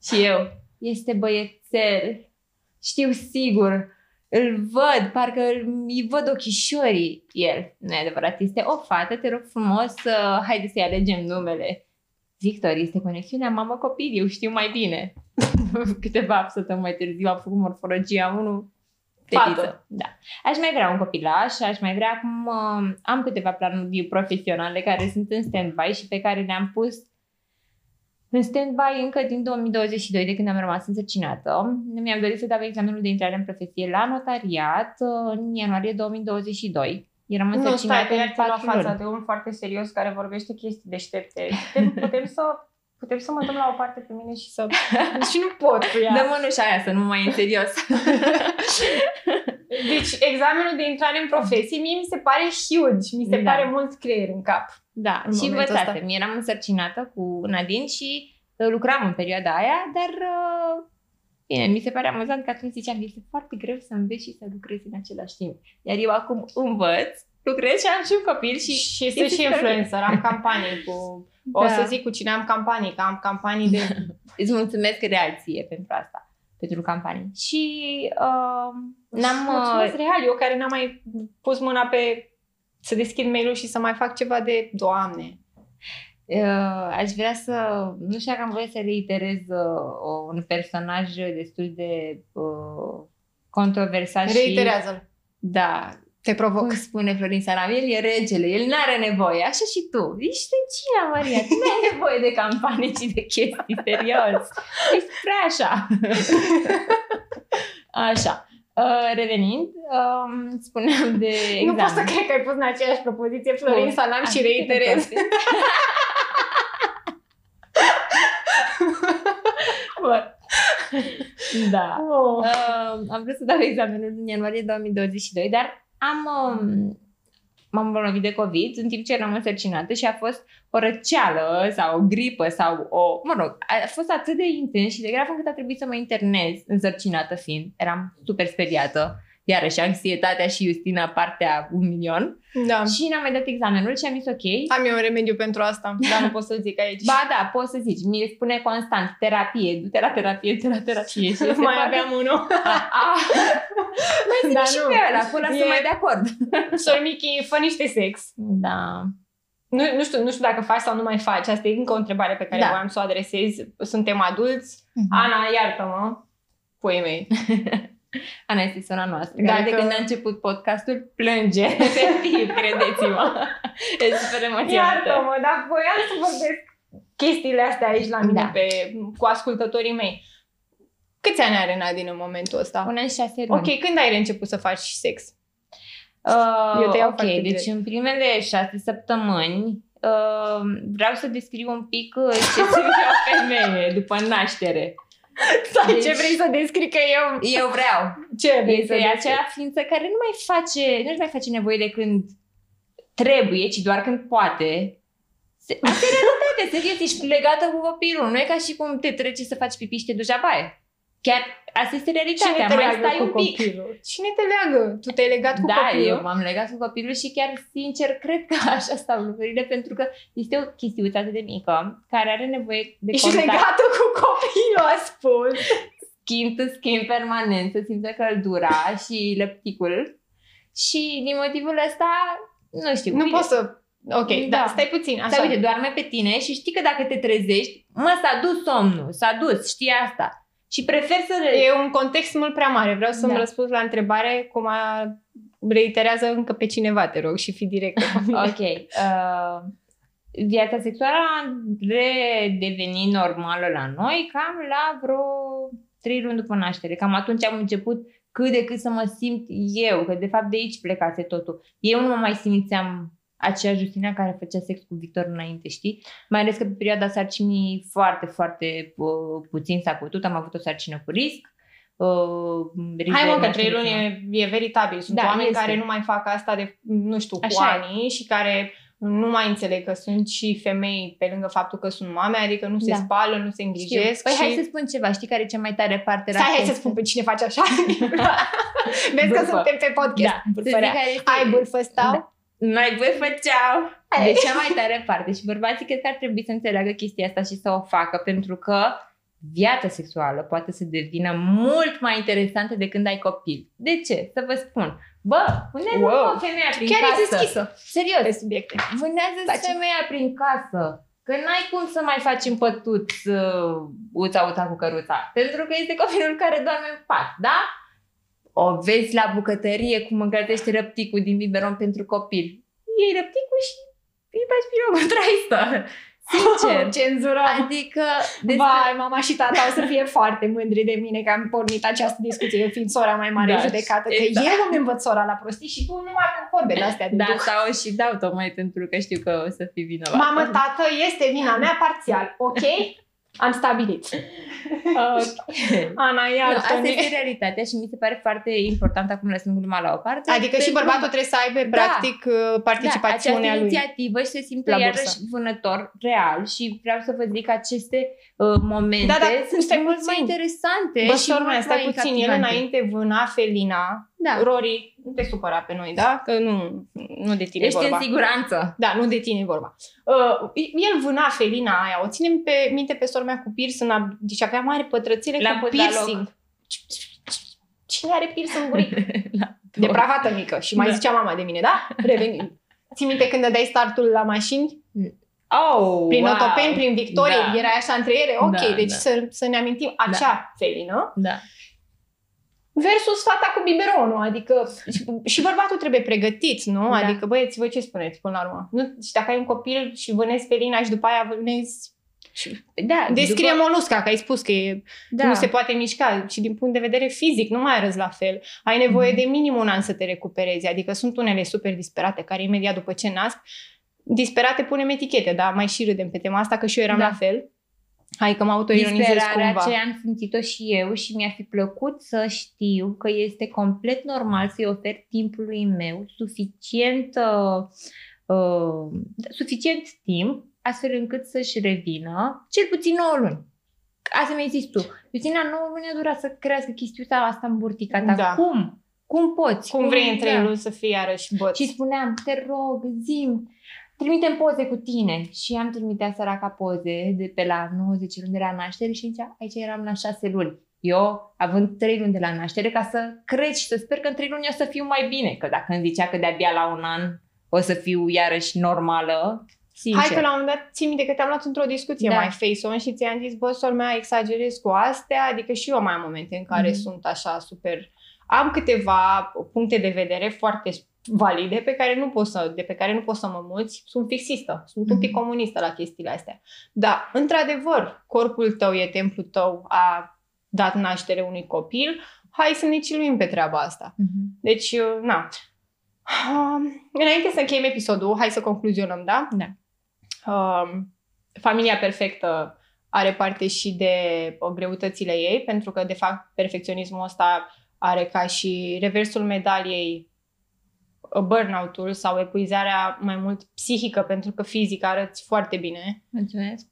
Și eu, este băiețel, știu sigur, îl văd, parcă îl- îi văd ochișorii. El, nu e adevărat, este o fată, te rog frumos, uh, haide să-i alegem numele. Victor, este conexiunea mamă-copil, eu știu mai bine. Câteva săptămâni mai târziu am făcut morfologia 1 Fată. fetiță. Da. Aș mai vrea un copilaș, aș mai vrea acum uh, am câteva planuri profesionale care sunt în stand-by și pe care le-am pus în stand-by încă din 2022, de când am rămas însărcinată. Mi-am dorit să dau examenul de intrare în profesie la notariat uh, în ianuarie 2022. Eram Nu, stai, însărcinată că în iar ți-a luat patru fața luni. de om foarte serios care vorbește chestii deștepte. Putem, putem să putem să mă dăm la o parte pe mine și să... Și nu pot cu ea. Dă mânușa aia să nu mai în serios. Deci, examenul de intrare în profesie, mie mi se pare huge. Mi se Da. pare mult creier în cap. Da, În și momentul învățasem. Eram însărcinată cu Nadine și uh, lucram în perioada aia, dar uh, bine, mi se pare amuzant că atunci ziceam, este foarte greu să înveți și să lucrezi în același timp. Iar eu acum învăț, lucrez și am și un copil și... Și, și sunt este și super influencer, am campanii cu... O Da. să zic cu cine am campanii, că am campanii de... Îți mulțumesc real ție pentru asta, pentru campanii. Și uh, n-am... Mulțumesc, Uh, real, eu care n-am mai pus mâna pe să deschid mail-ul și să mai fac ceva de... Doamne! uh, aș vrea să... Nu știu dacă am voie să reiterez uh, un personaj destul de uh, controversat și... Reiterează-l. Da, Te provoc. Cum spune Florin Salam, el e regele, el nu are nevoie, așa și tu. Ești regina, Maria, tu nu ai nevoie de campanii, ci de chestii, serios. Ești prea așa. așa. Uh, revenind, um, spuneam de examen. Nu pot să cred că ai pus în aceeași propoziție Florin Bun. Salam și Hai, reiterez. Bun. Da. Oh. Uh, am vrut să dau examenul în ianuarie 2022, dar am um, m-am îmbolnăvit de COVID în timp ce eram însărcinată și a fost o răceală sau o gripă sau o, mă rog, a fost atât de intens și de grav încât a trebuit să mă internez însărcinată fiind. Eram super speriată. Iarăși, anxietatea și Justina partea un milion. Da. Și n-am mai dat examenul și am zis ok. Am eu un remediu pentru asta, dar nu pot să zic aici. Ba da, poți să zici, mi spune constant, terapie, du-te la terapie, du-te la terapie. Și este mai foarte- aveam unul. Ah, mai zic Dar și nu. pe ăla, cu ăla E- sunt mai de acord. Sor Michi, fă niște sex. Da. Nu, nu, știu, nu știu dacă faci sau nu mai faci. Asta e încă o întrebare pe care Da. voiam să o adresez. Suntem adulți. Ana, iartă-mă. Puii mei. Ana este sora noastră, care Dacă- de când a început podcastul plânge, efectiv, credeți-mă. E super emoționată. Iartă-mă, dar voiam să vorbesc chestiile astea aici la mine Da. pe, cu ascultătorii mei. Câți ani are Nadine în momentul ăsta? Până în șase luni. Ok, când ai început să faci sex? Uh, Eu te iau ok, foarte deci direct. în primele șase săptămâni uh, vreau să descriu un pic uh, ce simte o femeie după naștere. Sau Deci- ce vrei să descrii că eu... Eu vreau. Ce vrei să Este descrii? acea ființă care nu mai face, nu mai face nevoie de când trebuie, ci doar când poate. Se- Asta e realitate, serios, ești legată cu copilul. Nu e ca și cum te treci să faci pipi și te duci la baie. Chiar asta este Cine realitatea, te mai leagă stai cu un pic. copilul? Cine te leagă? Tu te-ai legat cu da, copilul? eu m-am legat cu copilul și chiar, sincer, cred că așa stau lucrurile, pentru că este o chestiuță atât de mică care are nevoie de Ești contact, legată cu copilul, a spus. schimb, tu schimb permanent, să simți căldura și lăpticul. Și din motivul ăsta, nu știu. Nu uite, poți să... Ok, da. Da. stai puțin, așa. Sau uite, doarme pe tine și știi că dacă te trezești, mă, s-a dus somnul, s-a dus, știi asta. Și prefer să... E un context mult prea mare. Vreau să-mi Da. răspunzi la întrebare cum a... reiterează încă pe cineva, te rog, și fi direct. Ok. Uh, viața sexuală a redevenit normală la noi cam la vreo trei luni după naștere. Cam atunci am început cât de cât să mă simt eu, că de fapt de aici plecase totul. Eu nu mă mai simțeam aceeași Justina care făcea sex cu Victor înainte, știi? Mai ales că pe perioada sarcinii foarte, foarte uh, puțin s-a putut. Am avut o sarcină cu risc. Uh, Hai mă, că risc trei de luni naștere. e, e veritabil. Sunt Da, oameni este. care nu mai fac asta de, nu știu, cu Așa e. ani și care nu mai înțeleg că sunt și femei pe lângă faptul că sunt mame, adică nu se Da. spală, nu se Știu. îngrijesc. Păi și... hai să spun ceva, știi care e cea mai tare parte? la Stai, hai să sex? spun pe cine face așa. Vezi că Bârfă. suntem pe podcast. Da, să zic Bârfărea. care este... Ai bârfă stau? Da. Mai bârfă ceau! Hai. De cea mai tare parte. Și bărbații cred că ar trebui să înțeleagă chestia asta și să o facă, pentru că viața sexuală poate să devină mult mai interesantă de când ai copil. De ce? Să vă spun. Bă, vânează Wow. wow. femeia prin Chiar casă. ești deschisă Serios. pe subiecte. Vânează Taci. femeia prin casă. Că n-ai cum să mai faci în pătut uh, uța, uța cu căruța. Pentru că este copilul care doarme în pat, da? O vezi la bucătărie cum îngătește răpticul din biberon pentru copil. Iei răpticul și îi baci pirogul traistă. Sincer. Cenzură. Adică despre... Vai, mama și tata o să fie foarte mândri de mine că am pornit această discuție, eu fiind sora mai mare Da, judecată, că exact. eu îmi învăț sora la prostii și tu numai cu vorbe de astea de Da, duh. sau și dau tocmai pentru că știu că o să fii vinovată. Mamă, tată, este vina mea parțial, ok? Am stabilit. Ok. Ana, Nu, asta iartă este realitatea și mi se pare foarte important acum lăsând gluma la o parte. Adică și pentru- bărbatul trebuie să aibă, Da. practic, da, participațiunea această lui. inițiativă și se simtă la iarăși bursă. vânător real și vreau să vă zic că aceste uh, momente Da, dar sunt stai mult puțin. mai interesante Bă, și sora mult mea, stai mai puțin, el captivante. înainte vâna Felina. Da. Rory, nu te supăra pe noi, da? Că nu, nu de tine e Ești vorba. în siguranță. Da, nu de tine e vorba. Uh, el vâna felina aia, o ținem pe minte pe sora mea cu piercing, a- deci avea mare pătrățele L-am cu pus la piercing. Cine are piercing în gurică? La- Depravată mică. Și mai Da. zicea mama de mine, da? Revenim. Ții minte când dai startul la mașini? Oh, Prin wow. Otopeni, prin Victorie, Da. era așa între ele? Ok, Da, deci da. Să, să ne amintim acea felină Da. Versus fata cu biberonul. Adică și, și bărbatul trebuie pregătit, nu? Da. Adică, băieți, voi ce spuneți până la urmă? Nu? Și dacă ai un copil și vânezi felina și după aia vânezi Da, Descrie după- molusca, că ai spus că e, da. nu se poate mișca și din punct de vedere fizic nu mai arăți la fel. Ai nevoie Mhm. de minim un an să te recuperezi, adică sunt unele super disperate care imediat după ce nasc, disperate punem etichete, dar mai și râdem pe tema asta că și eu eram Da. la fel. Hai că mă autoironizez Disperarea cumva. aceea am simțit-o și eu și mi-ar fi plăcut să știu că este complet normal să-i ofer timpului meu suficient, uh, uh, suficient timp astfel încât să-și revină cel puțin 9 luni. Asta mi-ai zis tu. Justina, 9 luni a durat să crească chestiunea asta în burtica ta. Da. Cum? Cum poți? Cum vrei în trei da. luni să fii iarăși băț. Și spuneam, te rog, zim, trimitem poze cu tine. Și am trimitea săraca poze de pe la 90 luni de la naștere și zicea, aici eram la 6 luni. Eu, având 3 luni de la naștere, ca să cred și să sper că în 3 luni o să fiu mai bine. Că dacă îmi zicea că de-abia la un an o să fiu iarăși normală, sincer. Hai că la un moment dat, ții minte că te-am luat într-o discuție Da. mai face-on și ți-am zis, bă, sor mea, exagerez cu astea, adică și eu mai am momente în care Mhm. sunt așa super... Am câteva puncte de vedere foarte valide pe care nu pot să, de pe care nu pot să mă mulți. Sunt fixistă, sunt un pic Mhm. comunistă la chestiile astea. Da, într-adevăr, corpul tău e templul tău, a dat naștere unui copil, hai să ne ciluim pe treaba asta. Mhm. Deci, uh, na. Um, Înainte să încheiem episodul, hai să concluzionăm, da? Da. um, familia perfectă are parte și de uh, greutățile ei, pentru că, de fapt, perfecționismul ăsta are ca și reversul medaliei uh, burnout-ul sau epuizarea mai mult psihică, pentru că fizic arăți foarte bine. Mulțumesc.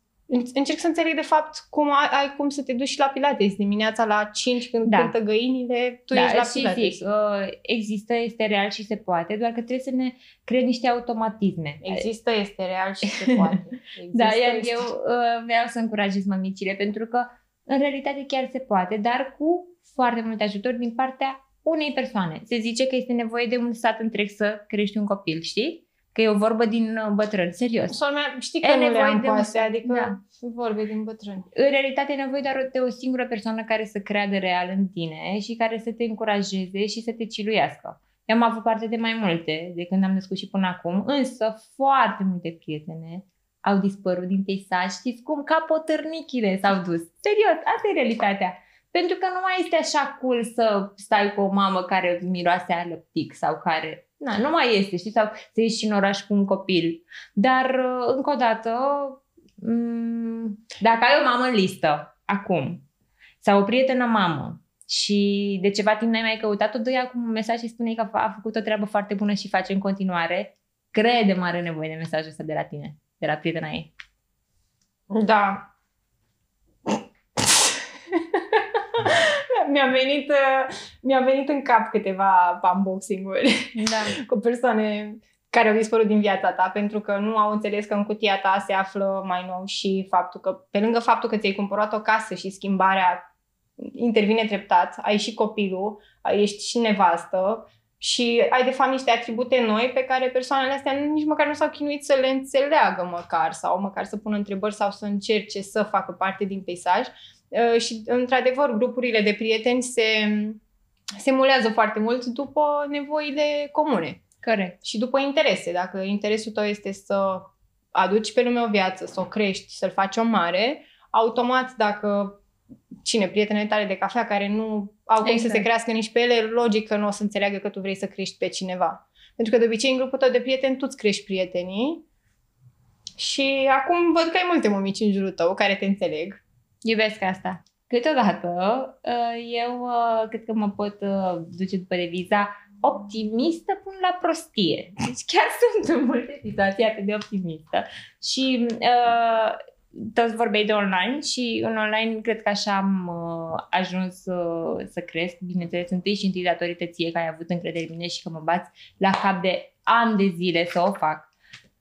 Încerc să înțeleg de fapt cum ai, ai cum să te duci la Pilates dimineața la 5 când Da. cântă găinile, tu da, ești la și Pilates. zic, uh, există, este real și se poate, doar că trebuie să ne creăm niște automatisme. Există, este real și se poate. Există, Da, iar este- eu uh, vreau să încurajez mămicile pentru că în realitate chiar se poate, dar cu foarte mult ajutor din partea unei persoane. Se zice că este nevoie de un sat întreg să crești un copil, știi? Că e o vorbă din uh, bătrân, serios. Sora mea, știi E că nu le nevoie am de cu un- astea, adică da. vorbe din bătrâni. În realitate e nevoie doar de o singură persoană care să creadă real în tine și care să te încurajeze și să te ciluiască. Eu am avut parte de mai multe de când am născut și până acum, însă foarte multe prietene au dispărut din peisaj. Știți cum? Ca potârnichile s-au dus. Serios, asta e realitatea. Pentru că nu mai este așa cool să stai cu o mamă care miroase a lăptic sau care... Na, nu mai este, știi? Sau să ieși în oraș cu un copil. Dar, uh, încă o dată, mm, dacă ai o mamă în listă, acum, sau o prietenă mamă, și de ceva timp n-ai mai căutat-o, dă acum un mesaj și spune că a a făcut o treabă foarte bună și face în continuare, crede mare nevoie de mesajul ăsta de la tine, de la prietena ei. Da. mi-a venit, uh, mi-a venit în cap câteva unboxing-uri Da. cu persoane care au dispărut din viața ta pentru că nu au înțeles că în cutia ta se află mai nou și faptul că, pe lângă faptul că ți-ai cumpărat o casă și schimbarea intervine treptat, ai și copilul, ești și nevastă și ai de fapt niște atribute noi pe care persoanele astea nici măcar nu s-au chinuit să le înțeleagă măcar sau măcar să pună întrebări sau să încerce să facă parte din peisaj. Uh, Și, într-adevăr, grupurile de prieteni se, se mulează foarte mult după nevoile comune Corect. și după interese. Dacă interesul tău este să aduci pe lume o viață, să o crești, să-l faci o mare, automat dacă cine, prietenele tale de cafea care nu au cum Exact. să se crească nici pe ele, logic că nu o să înțeleagă că tu vrei să crești pe cineva. Pentru că de obicei în grupul tău de prieteni tu îți crești prietenii și acum văd că ai multe mămici în jurul tău care te înțeleg. Iubesc asta. Câteodată, uh, eu uh, cred că mă pot uh, duce după deviza optimistă până la prostie. Deci chiar sunt în multe situații atât de optimistă. Și uh, toți vorbeai de online și în online cred că așa am uh, ajuns uh, să cresc. Bineînțeles, întâi și întâi datorită ție că ai avut încredere în mine și că mă bați la cap de ani de zile să o fac.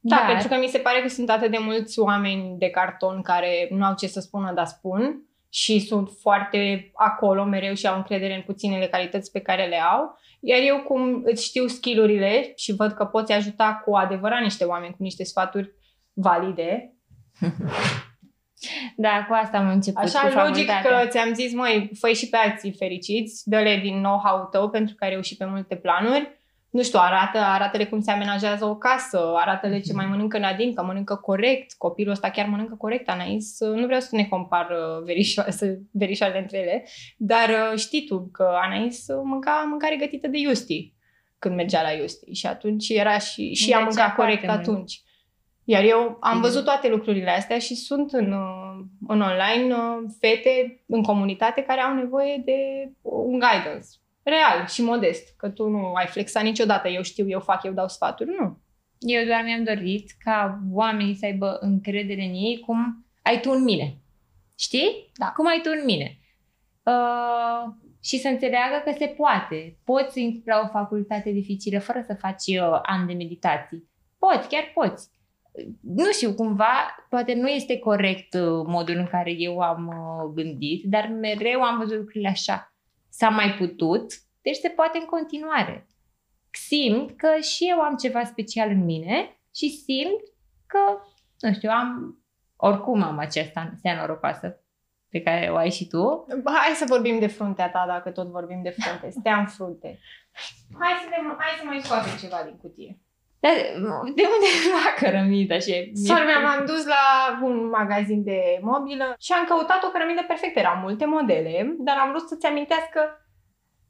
Da, Dar- pentru că mi se pare că sunt atât de mulți oameni de carton care nu au ce să spună, dar spun și sunt foarte acolo mereu și au încredere în puținele calități pe care le au. Iar eu cum îți știu skillurile și văd că poți ajuta cu adevărat niște oameni cu niște sfaturi valide, Da, cu asta am început. așa cu logic facultatea. că ți-am zis, măi, fă și pe alții fericiți, dă-le din know-how tău pentru că ai reușit pe multe planuri. Nu știu, arată, arată-le cum se amenajează o casă, arată-le ce mai mănâncă Nadine, că mănâncă corect, copilul ăsta chiar mănâncă corect, Anais. Nu vreau să ne compar uh, verișo- să- verișoarele între ele, dar uh, știi tu că Anais uh, mânca mâncare gătită de Iusti când mergea la Iusti și atunci era și, și ea Mergea mânca corect foarte mult. atunci. Iar eu am Mhm. văzut toate lucrurile astea și sunt în, uh, în online uh, fete în comunitate care au nevoie de un guidance real și modest. Că tu nu ai flexat niciodată, eu știu, eu fac, eu dau sfaturi. Nu. Eu doar mi-am dorit ca oamenii să aibă încredere în ei cum ai tu în mine. Știi? Da. Cum ai tu în mine. Uh, și să înțeleagă că se poate. Poți să intri la o facultate dificilă fără să faci uh, ani de meditații. Poți, chiar poți. Nu știu, cumva, poate nu este corect uh, modul în care eu am uh, gândit, dar mereu am văzut lucrurile așa. S-a mai putut, deci se poate în continuare simt că și eu am ceva special în mine și simt că, nu știu, am, oricum am această stea norocoasă pe care o ai și tu. Bă, Hai să vorbim de fruntea ta, dacă tot vorbim de frunte. Stea în frunte. Hai să, le, hai să mai scoate ceva din cutie. Dar de unde lua cărămida și... Sora mea m-am dus la un magazin de mobilă și am căutat o cărămidă perfectă. Erau multe modele, dar am vrut să-ți amintească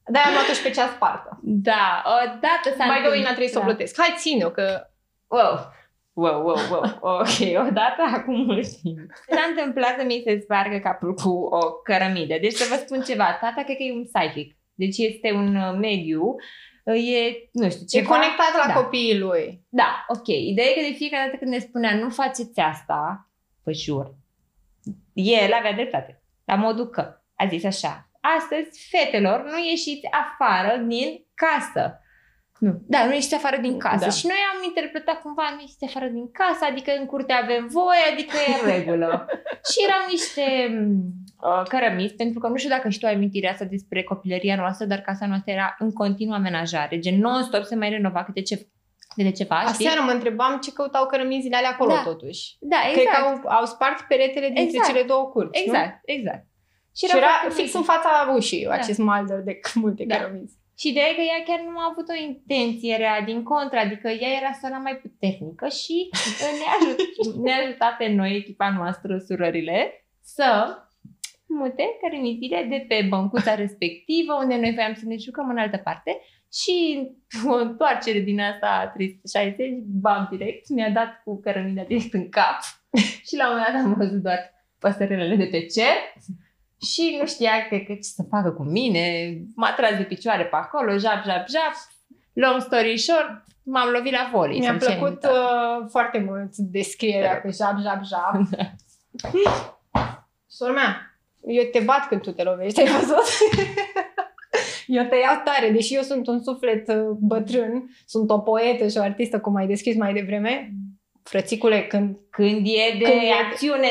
de am luat-o și pe cea spartă. Da, odată s-a Mai întâmplat. Doina trebuie să o plătesc. Hai, ține-o, că Wow. Wow, wow, wow. Ok, odată acum mult timp. S-a întâmplat să mi se spargă capul cu o cărămidă. Deci să vă spun ceva, tata cred că e un psychic. Deci este un uh, mediu, uh, e, nu știu, E ceva... conectat la da. copiii lui. Da, ok. Ideea e că de fiecare dată când ne spunea nu faceți asta, vă jur, el avea dreptate. La modul că a zis așa, astăzi, fetelor, nu ieșiți afară din casă. Nu. Da, nu ieșiți afară din casă. Da. Și noi am interpretat cumva, nu ieșiți afară din casă, adică în curte avem voie, adică e în regulă. și erau niște uh, cărămizi, pentru că nu știu dacă și tu ai amintirea asta despre copilăria noastră, dar casa noastră era în continuă amenajare, gen non-stop se mai renova câte ce, câte ceva, știi? Aseară mă întrebam ce căutau cărămizile alea acolo Da. totuși. Da, exact. Cred că au, au spart peretele dintre Exact. cele două curți, nu? Exact, exact. Și era foarte fix mică. în fața ușii Da. acest malder de multe Da. cărămizi. Și ideea e că ea chiar nu a avut o intenție rea, din contra, adică ea era sora mai puternică și ne-a ajutat, ne-a ajutat pe noi, echipa noastră, surările, să mute cărămizile de pe băncuța respectivă, unde noi voiam să ne jucăm în altă parte. Și o întoarcere din asta 360, bam, direct, mi-a dat cu cărămida direct în cap. Și la un moment dat am văzut doar păsărelele de pe cer și nu știa că, că ce să facă cu mine, m-a tras de picioare pe acolo, jap, jap, jap. Long story short, m-am lovit la volei. Mi-a să-mi cer plăcut iertare. uh, foarte mult descrierea cu jab, jab, jab. Sora mea, eu te bat când tu te lovești, ai văzut? eu te iau tare, deși eu sunt un suflet uh, bătrân, sunt o poetă și o artistă, cum ai deschis mai devreme. Frățicule, când Când e de Când e- acțiune,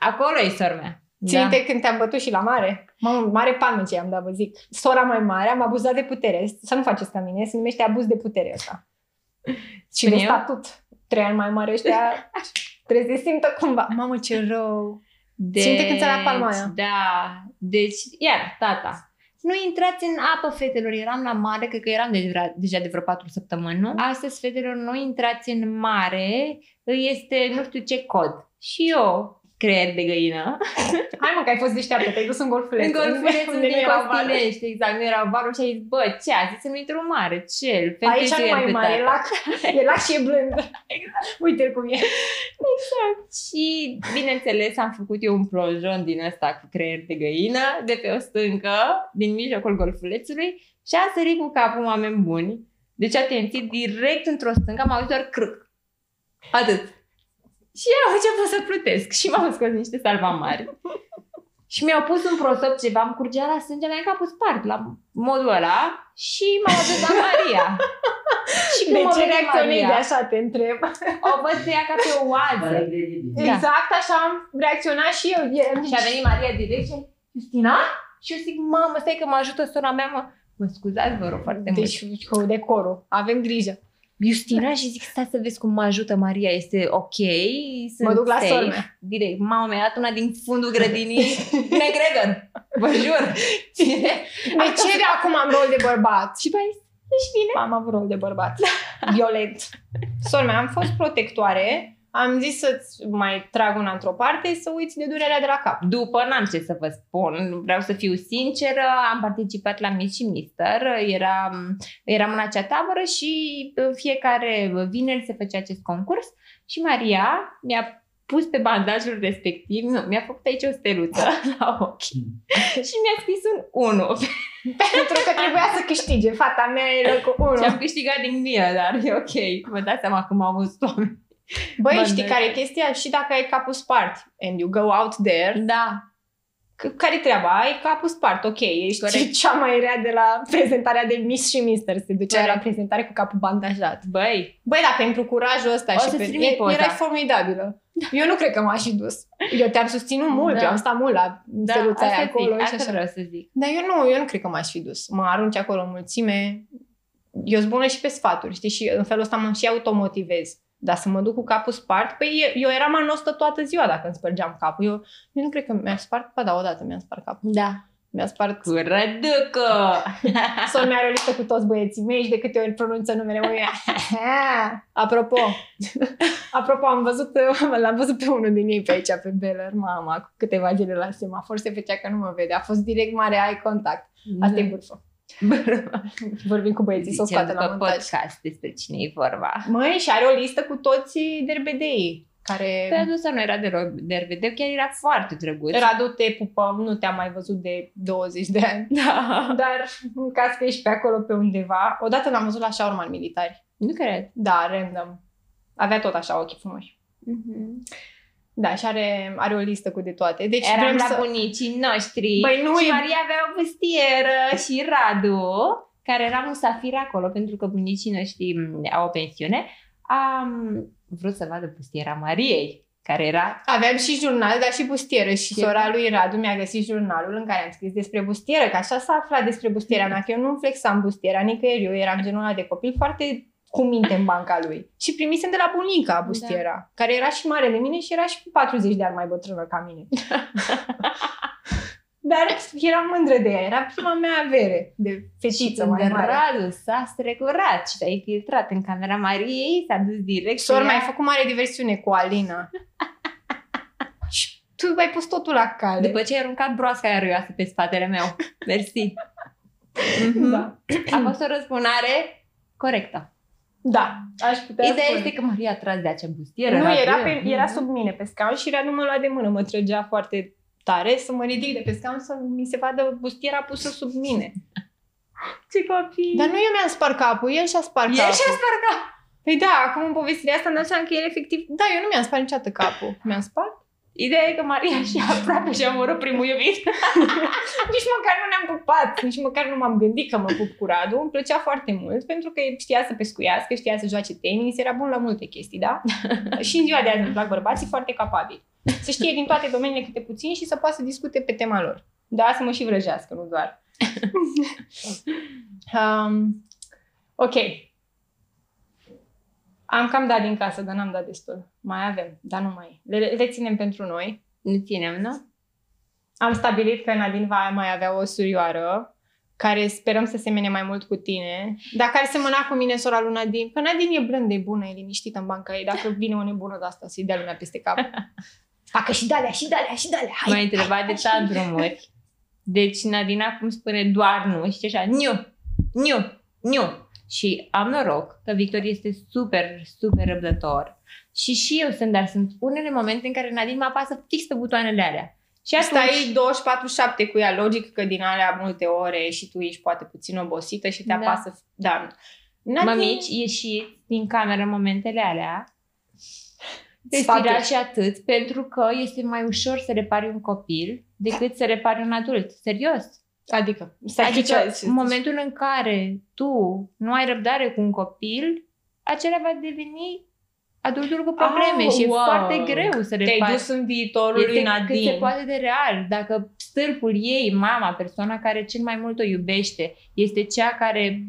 acolo e sora mea. Ții minte când te-am bătut și la mare? Mamă, mare palmă ce am dat, vă zic. Sora mai mare, am abuzat de putere. Să nu faceți ca mine, se numește abuz de putere ăsta. Și Spun de eu? statut. Trei ani mai mare ăștia trebuie să se simtă cumva. Mamă, ce rău. Deci, Ținte când ți-a dat palma aia. Da. Deci, iar, tata. Nu intrați în apă, fetelor. Eram la mare, cred că eram de, vrea- deja de vreo patru săptămâni, nu? Astăzi, fetelor, nu intrați în mare. Este nu știu ce cod. Și eu, creier de găină, Hai mă, că ai fost deșteaptă, te-ai dus în golfuleț. în golfulețul unde din nu era vară. Costinești, exact, nu era varul și a zis, bă, ce a zis să nu intru în mare, ce Aici nu mai e mare, e lac, e lac și e blând. Exact. Uite cum e. Și, bineînțeles, am făcut eu un plonjon din ăsta cu creier de găină, de pe o stâncă, din mijlocul golfulețului și am sărit cu capul oameni buni. Deci, atenție, direct într-o stâncă am auzit doar crâc. Atât. Și am început să plutesc și m-au scos niște salvamari. Și mi-au pus un prosop ceva, îmi curgea la sânge, mi-a capul spart la modul ăla și m-au adus la Maria. și când De mă ce vede reacționezi de Maria, așa, te întreb? o văd pe ea ca pe o oază. Da. Exact așa am reacționat și eu. E, Și a venit Maria direct și a zis, Justina? Și eu zic, mamă, stai că mă ajută sora mea, mă. Mă scuzați, vă rog foarte mult. deci cu decorul. Avem grijă. Justina și zic, stai să vezi cum mă ajută Maria, este ok, sunt Mă duc la safe. sora mea. Direct, mama mi-a dat una din fundul grădinii, McGregor, vă jur. De ce de acum am rol de bărbat? și băi, ești bine? Am avut rol de bărbat. Violent. Sora mea, am fost protectoare. Am zis să-ți mai trag una într-o parte să uiți de durerea de la cap. După n-am ce să vă spun, vreau să fiu sinceră, am participat la Miss și Mister, eram, eram în acea tabără și uh, fiecare vineri se făcea acest concurs și Maria mi-a pus pe bandajul respectiv, nu, mi-a făcut aici o steluță la ochi și mi-a scris un 1 Pentru că trebuia să câștige. Fata mea e locul 1. și am câștigat din mine, dar e ok, vă dați seama cum am văzut oameni. Băi, Bandaj. știi care e chestia? Și dacă ai capul spart and you go out there, Da, c- care-i treaba? Ai capul spart, ok, ești Corect. cea mai rea de la prezentarea de Miss și Mister. Se ducea Corect. la prezentare cu capul bandajat. băi, Băi, dar pentru curajul ăsta O și să-ți pe... trimit e- poza. erai formidabilă. Eu nu cred că m-aș fi dus. Eu te-am susținut mult, Da. eu am stat mult la da, steluța aia asta, acolo zic, și asta așa. vreau să zic. Dar eu nu, eu nu cred că m-aș fi dus. Mă arunci acolo în mulțime. Eu sunt bună și pe sfaturi, știi? Și în felul ăsta mă și automotivez. Dar să mă duc cu capul spart, păi eu eram anostă toată ziua dacă îmi spărgeam capul. Eu, eu nu cred că mi-a spart, ba da, odată mi-a spart capul. Da. Mi-a spart Cu răducă! Sora mea are o listă cu toți băieții mei și de câte ori pronunță numele meu, ea, Apropo, apropo, am văzut, l-am văzut pe unul din ei pe aici, pe Beller, mama, cu câteva zile la semafor, se făcea că nu mă vede. A fost direct mare eye contact. Asta e bârfă. Vorbim cu băieții să o Zicem scoată la după montaj. podcast despre cine e vorba. Măi, și are o listă cu toți derbedeii care... Pe adus nu era deloc derbedeu, chiar era foarte drăguț. Radu, te pupăm, nu te-am mai văzut de 20 de ani. Da. Dar în caz că ești pe acolo pe undeva, odată l-am văzut la șaurman militari. Nu cred. Da, random. Avea tot așa ochii frumoși. Da, și are, are o listă cu de toate. Deci Eram vrem la să... bunicii noștri Băi, nu și e- Maria avea o bustieră și Radu, care era musafir acolo pentru că bunicii noștri m, au o pensiune, am vrut să vadă bustiera Mariei, care era Aveam și jurnal, dar și bustieră. Și Ce? sora lui Radu mi-a găsit jurnalul în care am scris despre bustieră, că așa s-a aflat despre bustierea mea, că eu nu flexam bustiera nicăieri. Eu eram genul ăla de copil foarte cu minte în banca lui. Și primisem de la bunica bustiera, da. care era și mare de mine și era și cu 40 de ani mai bătrână ca mine. Dar eram mândră de ea, era prima mea avere de fetiță și mai când mare. Radu s-a strecurat și s-a infiltrat în camera Mariei, s-a dus direct Sor, cu ea. mai făcut mare diversiune cu Alina. și tu ai pus totul la cale. După ce ai aruncat broasca aia râioasă pe spatele meu. Mersi. Mhm. Da. A fost o răspunare corectă. Da, aș putea Ideea spune. este că Maria a tras de acea bustieră. Nu, Radu- era, pe, era sub mine pe scaun și Radu mă lua de mână, mă trăgea foarte tare să mă ridic de pe scaun să mi se vadă bustiera pusă sub mine. Ce copii! Dar nu eu mi-am spart capul, el și-a spart El capul. și-a spart Păi da, acum în povestirea asta îmi dau seama că el efectiv... Da, eu nu mi-am spart niciodată capul. Mi-am spart? Ideea e că Maria și aproape și-a omorât primul iubit. Nici măcar nu ne-am pupat, nici măcar nu m-am gândit că mă pup cu Radu. Îmi plăcea foarte mult pentru că știa să pescuiască, știa să joace tenis, era bun la multe chestii, da? și în ziua de azi îmi plac bărbații foarte capabili. Să știe din toate domeniile câte puțin și să poată să discute pe tema lor. Da, să mă și vrăjească, nu doar. um, ok. Am cam dat din casă, dar n-am dat destul. Mai avem, dar nu mai. Le, le ținem pentru noi. Nu ținem, nu? Am stabilit că Nadine va mai avea o surioară care sperăm să semene mai mult cu tine, dar care semăna cu mine sora lui Nadine. Că Nadine e blândă, e bună, e liniștită în banca ei. Dacă vine o nebună de asta, să-i dea lumea peste cap. Facă și dalea, și dalea, și dalea. Hai, M-ai întrebat de tandrumuri. Deci Nadina cum spune doar nu și așa, nu, nu, nu. Și am noroc că Victor este super, super răbdător. Și și eu sunt, dar sunt unele momente în care Nadine mă apasă fix pe butoanele alea. Și atunci, Stai 24-7 cu ea, logic că din alea multe ore și tu ești poate puțin obosită și te Da. apasă. Da. mămici, ieșiți din cameră în momentele alea, Sfaturi. respirați și atât, pentru că este mai ușor să repari un copil decât să repari un adult. Serios. Adică, stai Adică ce- în momentul în care tu nu ai răbdare cu un copil, acela va deveni adultul cu probleme Ah, și e wow. foarte greu să te-ai repari. dus în viitorul lui Este cât Nadine. se poate de real. Dacă stâlpul ei, mama, persoana care cel mai mult o iubește, este cea care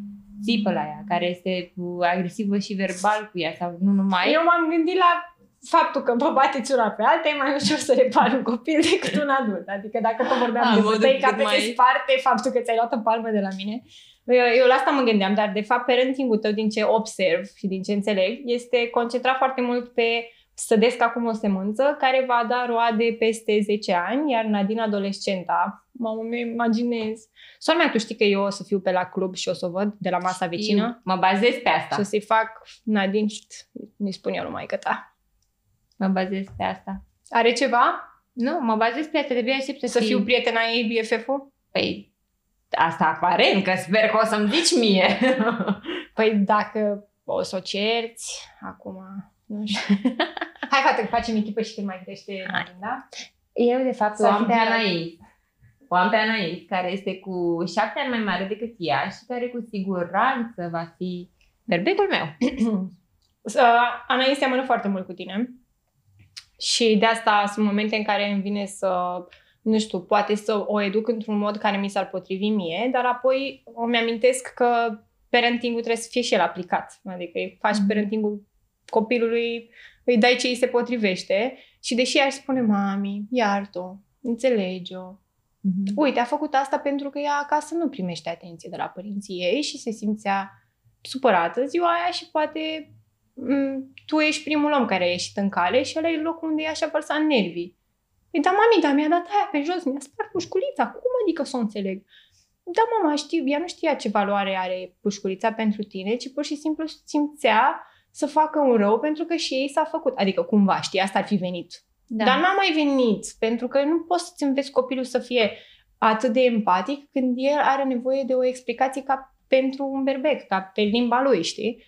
țipă la ea, care este uh, agresivă și verbal cu ea sau nu numai, Eu m-am gândit la faptul că vă bateți una pe alta, e mai ușor să repari un copil decât un adult. Adică dacă tot vorbeam Ah, de modul bătăi ca cât pe mai- se sparte faptul că ți-ai luat o palmă de la mine. Eu, eu la asta mă gândeam, dar de fapt parenting-ul tău, din ce observ și din ce înțeleg, este concentrat foarte mult pe sădesc acum o semânță care va da roade peste 10 ani, iar Nadine adolescenta, mamă, mi imaginez. Sora mea, tu știi că eu o să fiu pe la club și o să o văd de la masa vecină? Eu mă bazez pe Și asta. o să-i fac, Nadine, șt, nu-i spun eu numai că ta. Mă bazez pe asta. Are ceva? Nu, mă bazez pe asta, de aștept să, Să fii- fiu prietena ei, BFF-ul? Păi, asta aparent, că sper că o să-mi zici mie. Păi dacă o să o cerți, acum, nu știu. Hai, fată, că facem echipă și când mai crește Hai. Nadine, da? Eu, de fapt, o Să am fii pe bine. Anais. O am pe Anais, care este cu șapte ani mai mare decât ea și care cu siguranță va fi berbecul meu. Uh, Anaïs seamănă foarte mult cu tine și de asta sunt momente în care îmi vine să, nu știu, poate să o educ într-un mod care mi s-ar potrivi mie, dar apoi îmi amintesc că parenting-ul trebuie să fie și el aplicat. Adică îi faci Mhm. parenting-ul copilului, îi dai ce îi se potrivește și deși aș spune, mami, iartă-o, înțelege-o, uite, a făcut asta pentru că ea acasă nu primește atenție de la părinții ei și se simțea supărată ziua aia și poate m, tu ești primul om care a ieșit în cale și ăla e locul unde ea și-a vărsat nervii. Păi da, mami, dar mi-a dat aia pe jos, mi-a spart pușculița, cum adică să o înțeleg? da, mama, știu, ea nu știa ce valoare are pușculița pentru tine, ci pur și simplu simțea să facă un rău pentru că și ei s-a făcut. Adică cumva, știi, asta ar fi venit. Da. Dar n-a mai venit, pentru că nu poți să-ți înveți copilul să fie atât de empatic când el are nevoie de o explicație ca pentru un berbec, ca pe limba lui, știi?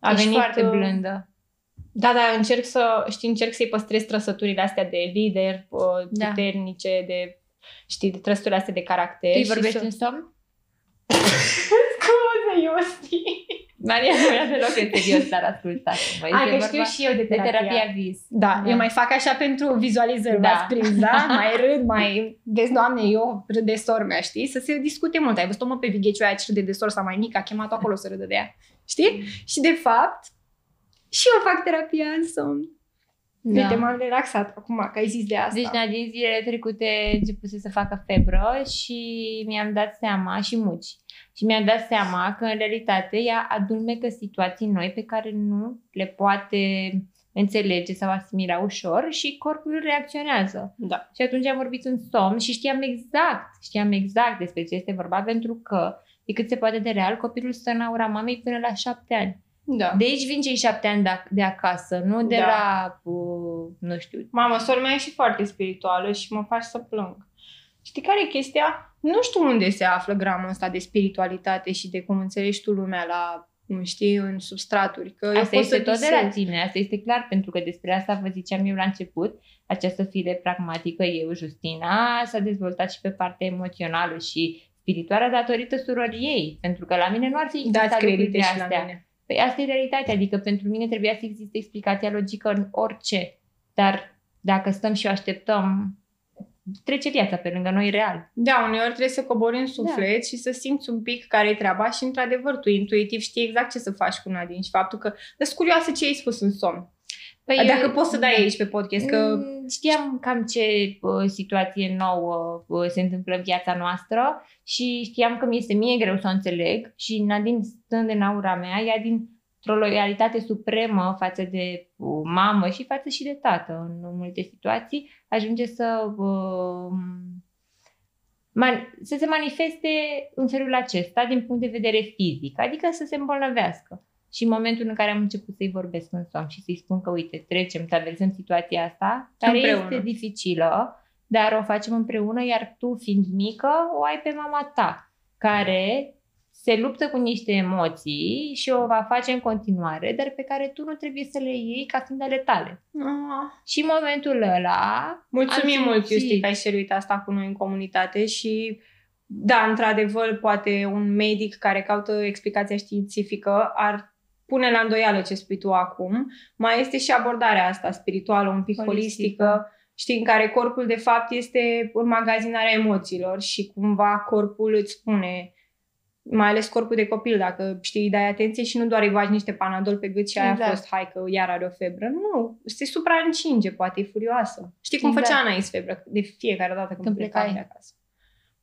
A Ești venit, foarte uh, blândă. Da, da, încerc să, știi, încerc să-i păstrez trăsăturile astea de lider, uh, da. puternice, de, știi, de trăsăturile astea de caracter. Tu îi vorbești să... în somn? Scuze, eu știi. Maria nu era deloc în serios, dar ascultați Hai că știu și eu de terapia. De terapia vis. Da, da, eu mai fac așa pentru vizualizări, da. prins, da? Mai râd, mai... Vezi, doamne, eu râd de sor mea, știi? Să se discute mult. Ai văzut-o mă pe Vigheciu aia ce râde de sor sau mai mică, a chemat acolo să râdă de ea. Știi? Și de fapt, și eu fac terapia în somn. Da. Uite, m-am relaxat acum că ai zis de asta. Deci, din zilele trecute începuse să facă febră și mi-am dat seama și muci și mi-am dat seama că, în realitate, ea adulmecă situații noi pe care nu le poate înțelege sau asimila ușor și corpul reacționează. Da. Și atunci am vorbit în somn și știam exact, știam exact despre ce este vorba, pentru că, de cât se poate de real, copilul stă în aura mamei până la șapte ani. Da. De aici vin cei șapte ani de, de acasă, nu de da. la, uh, nu știu. Mama, sora mea e și foarte spirituală și mă faci să plâng. Știi care e chestia? nu știu unde se află gramul ăsta de spiritualitate și de cum înțelegi tu lumea la, cum știi, în substraturi. Că asta eu este tot de la tine, asta este clar, pentru că despre asta vă ziceam eu la început, această fire pragmatică, eu, Justina, s-a dezvoltat și pe partea emoțională și spirituală datorită surorii ei, pentru că la mine nu ar fi existat lucrurile astea. La mine. Păi asta e realitatea, adică pentru mine trebuia să existe explicația logică în orice, dar dacă stăm și o așteptăm trece viața pe lângă noi real. Da, uneori trebuie să cobori în suflet da. și să simți un pic care e treaba și, într-adevăr, tu intuitiv știi exact ce să faci cu Nadine și faptul că sunt curioasă ce ai spus în somn. Păi Dacă eu, poți să dai da. aici pe podcast că... Mm, știam cam ce uh, situație nouă uh, se întâmplă în viața noastră și știam că mi este mie greu să o înțeleg și Nadine stând în aura mea, ea din o loialitate supremă față de uh, mamă și față și de tată în multe situații, ajunge să, uh, man, să se manifeste în felul acesta din punct de vedere fizic, adică să se îmbolnăvească. Și în momentul în care am început să-i vorbesc în somn și să-i spun că, uite, trecem, traversăm situația asta, care împreună. este dificilă, dar o facem împreună, iar tu, fiind mică, o ai pe mama ta, care se luptă cu niște emoții și o va face în continuare, dar pe care tu nu trebuie să le iei ca fiind ale tale. Ah. Și în momentul ăla... Mulțumim mult, Iusti, că ai șeruit asta cu noi în comunitate și da, într-adevăr, poate un medic care caută explicația științifică ar pune la îndoială ce spui tu acum. Mai este și abordarea asta spirituală, un pic holistică, holistică știi, în care corpul de fapt este înmagazinarea emoțiilor și cumva corpul îți spune mai ales corpul de copil, dacă știi, dai atenție și nu doar îi bagi niște panadol pe gât și aia exact. a fost, hai că iar are o febră. Nu, se supraîncinge, poate e furioasă. Știi cum exact. făcea Anais febră de fiecare dată când, când plecai de acasă.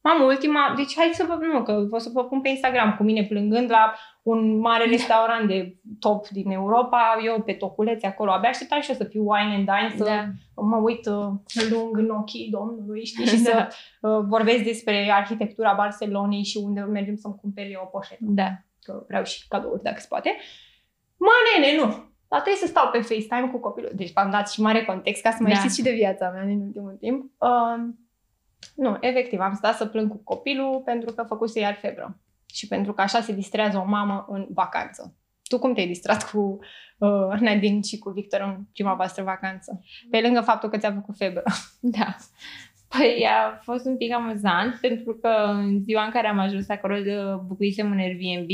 Mamă, ultima, deci hai să vă, nu, că o să vă pun pe Instagram cu mine plângând la un mare restaurant de top din Europa, eu pe toculețe acolo, abia așteptam și eu să fiu wine and dine, să da. mă uit uh, lung în ochii domnului, știi, și da. să uh, vorbesc despre arhitectura Barcelonei și unde mergem să-mi cumperi eu o poșetă. Da. Că vreau și cadouri, dacă se poate. Mă, nene, nu! Dar trebuie să stau pe FaceTime cu copilul. Deci v-am dat și mare context ca să mai da. știți și de viața mea din ultimul timp. Uh, nu, efectiv, am stat să plâng cu copilul pentru că făcuse iar febră. Și pentru că așa se distrează o mamă în vacanță. Tu cum te-ai distrat cu uh, Nadine și cu Victor în prima voastră vacanță? Pe lângă faptul că ți-a făcut febră. Da. Păi a fost un pic amuzant pentru că în ziua în care am ajuns acolo bucuisem un Airbnb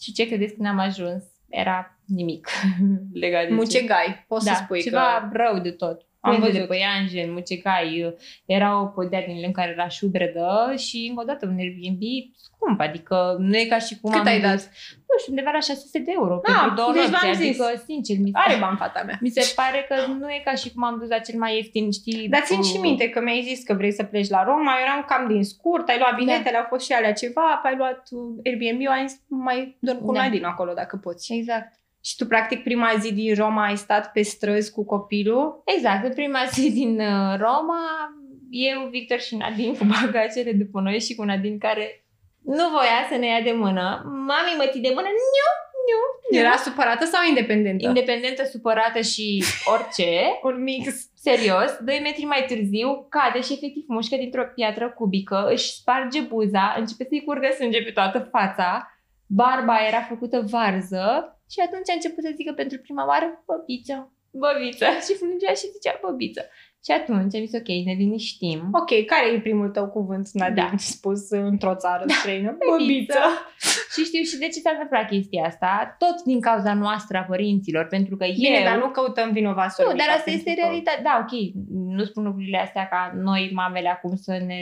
și ce credeți când am ajuns? Era nimic legat de Mucegai, poți da, să spui ceva că... rău de tot. Am văzut de păianjen, mucecai, era o podea din în care era șubredă și încă o dată un Airbnb scump, adică nu e ca și cum Cât am ai dat? Nu știu, undeva la 600 de euro ah, pentru două deci nopți, adică zis. sincer, mi Are bani fata mea. Mi se pare că nu e ca și cum am dus la cel mai ieftin, știi? Dar țin și minte că mi-ai zis că vrei să pleci la Roma, eu eram cam din scurt, ai luat biletele, da. au fost și alea ceva, ai luat Airbnb, ai mai dorm cu da. din acolo dacă poți. Exact. Și tu, practic, prima zi din Roma ai stat pe străzi cu copilul? Exact, prima zi din uh, Roma, eu, Victor și Nadine cu bagajele după noi și cu Nadine care Nu voia să ne ia de mână. Mami mă ții de mână. Nu, nu, nu. Era supărată sau independentă? Independentă, supărată și orice. Un mix. Serios, 2 metri mai târziu cade și efectiv mușcă dintr-o piatră cubică, își sparge buza, începe să-i curgă sânge pe toată fața, barba era făcută varză și atunci a început să zică pentru prima oară băbiță, băbiță și plângea și zicea băbiță. Și atunci am zis, ok, ne liniștim. Ok, care e primul tău cuvânt, Nadine, Da. spus într-o țară străină? Băbiță. Și știu și de ce s-a întâmplat chestia asta, tot din cauza noastră a părinților, pentru că Bine, eu... dar nu căutăm vinovați Nu, sorbica dar asta pentru este că- realitate. Da, ok, nu spun lucrurile astea ca noi, mamele, acum să ne...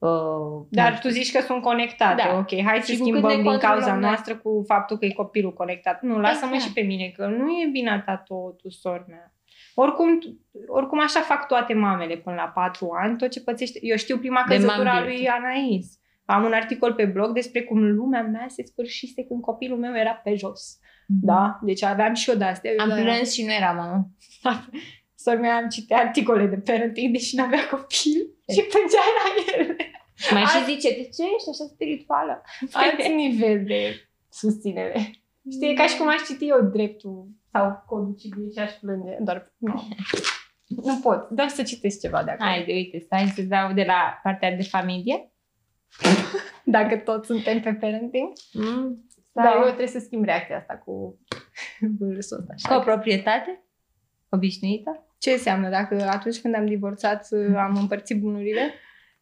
Uh, Dar tu zici că sunt conectate, Da. ok, hai să Și cu cât schimbăm ne din cauza controlăm noi. noastră cu faptul că e copilul conectat. Nu, lasă-mă Exact. și pe mine, că nu e vina ta totul, sor mea. Oricum, oricum așa fac toate mamele până la patru ani, tot ce pățește. Eu știu prima De căzătura mom lui guilt. Anais. Am un articol pe blog despre cum lumea mea se sfârșise când copilul meu era pe jos. Da? Deci aveam și eu de-astea. Am Eu de- plâns și nu era mamă. Sora mea am citit articole de parenting, deși nu avea copil și plângea la ele. Și mai Azi- și zice, de ce ești așa spirituală? Alt nivel de susținere. Știi, e ca și cum aș citi eu dreptul sau codul civil și aș plânge. Doar, nu. Nu pot. Doar să citesc ceva de acolo. Haide, uite, stai să dau de la partea de familie. Dacă toți suntem pe parenting. Mm. Da. Sau eu trebuie să schimb reacția asta cu vârsul ăsta. Așa. coproprietate? Obișnuită? Ce înseamnă dacă atunci când am divorțat am împărțit bunurile?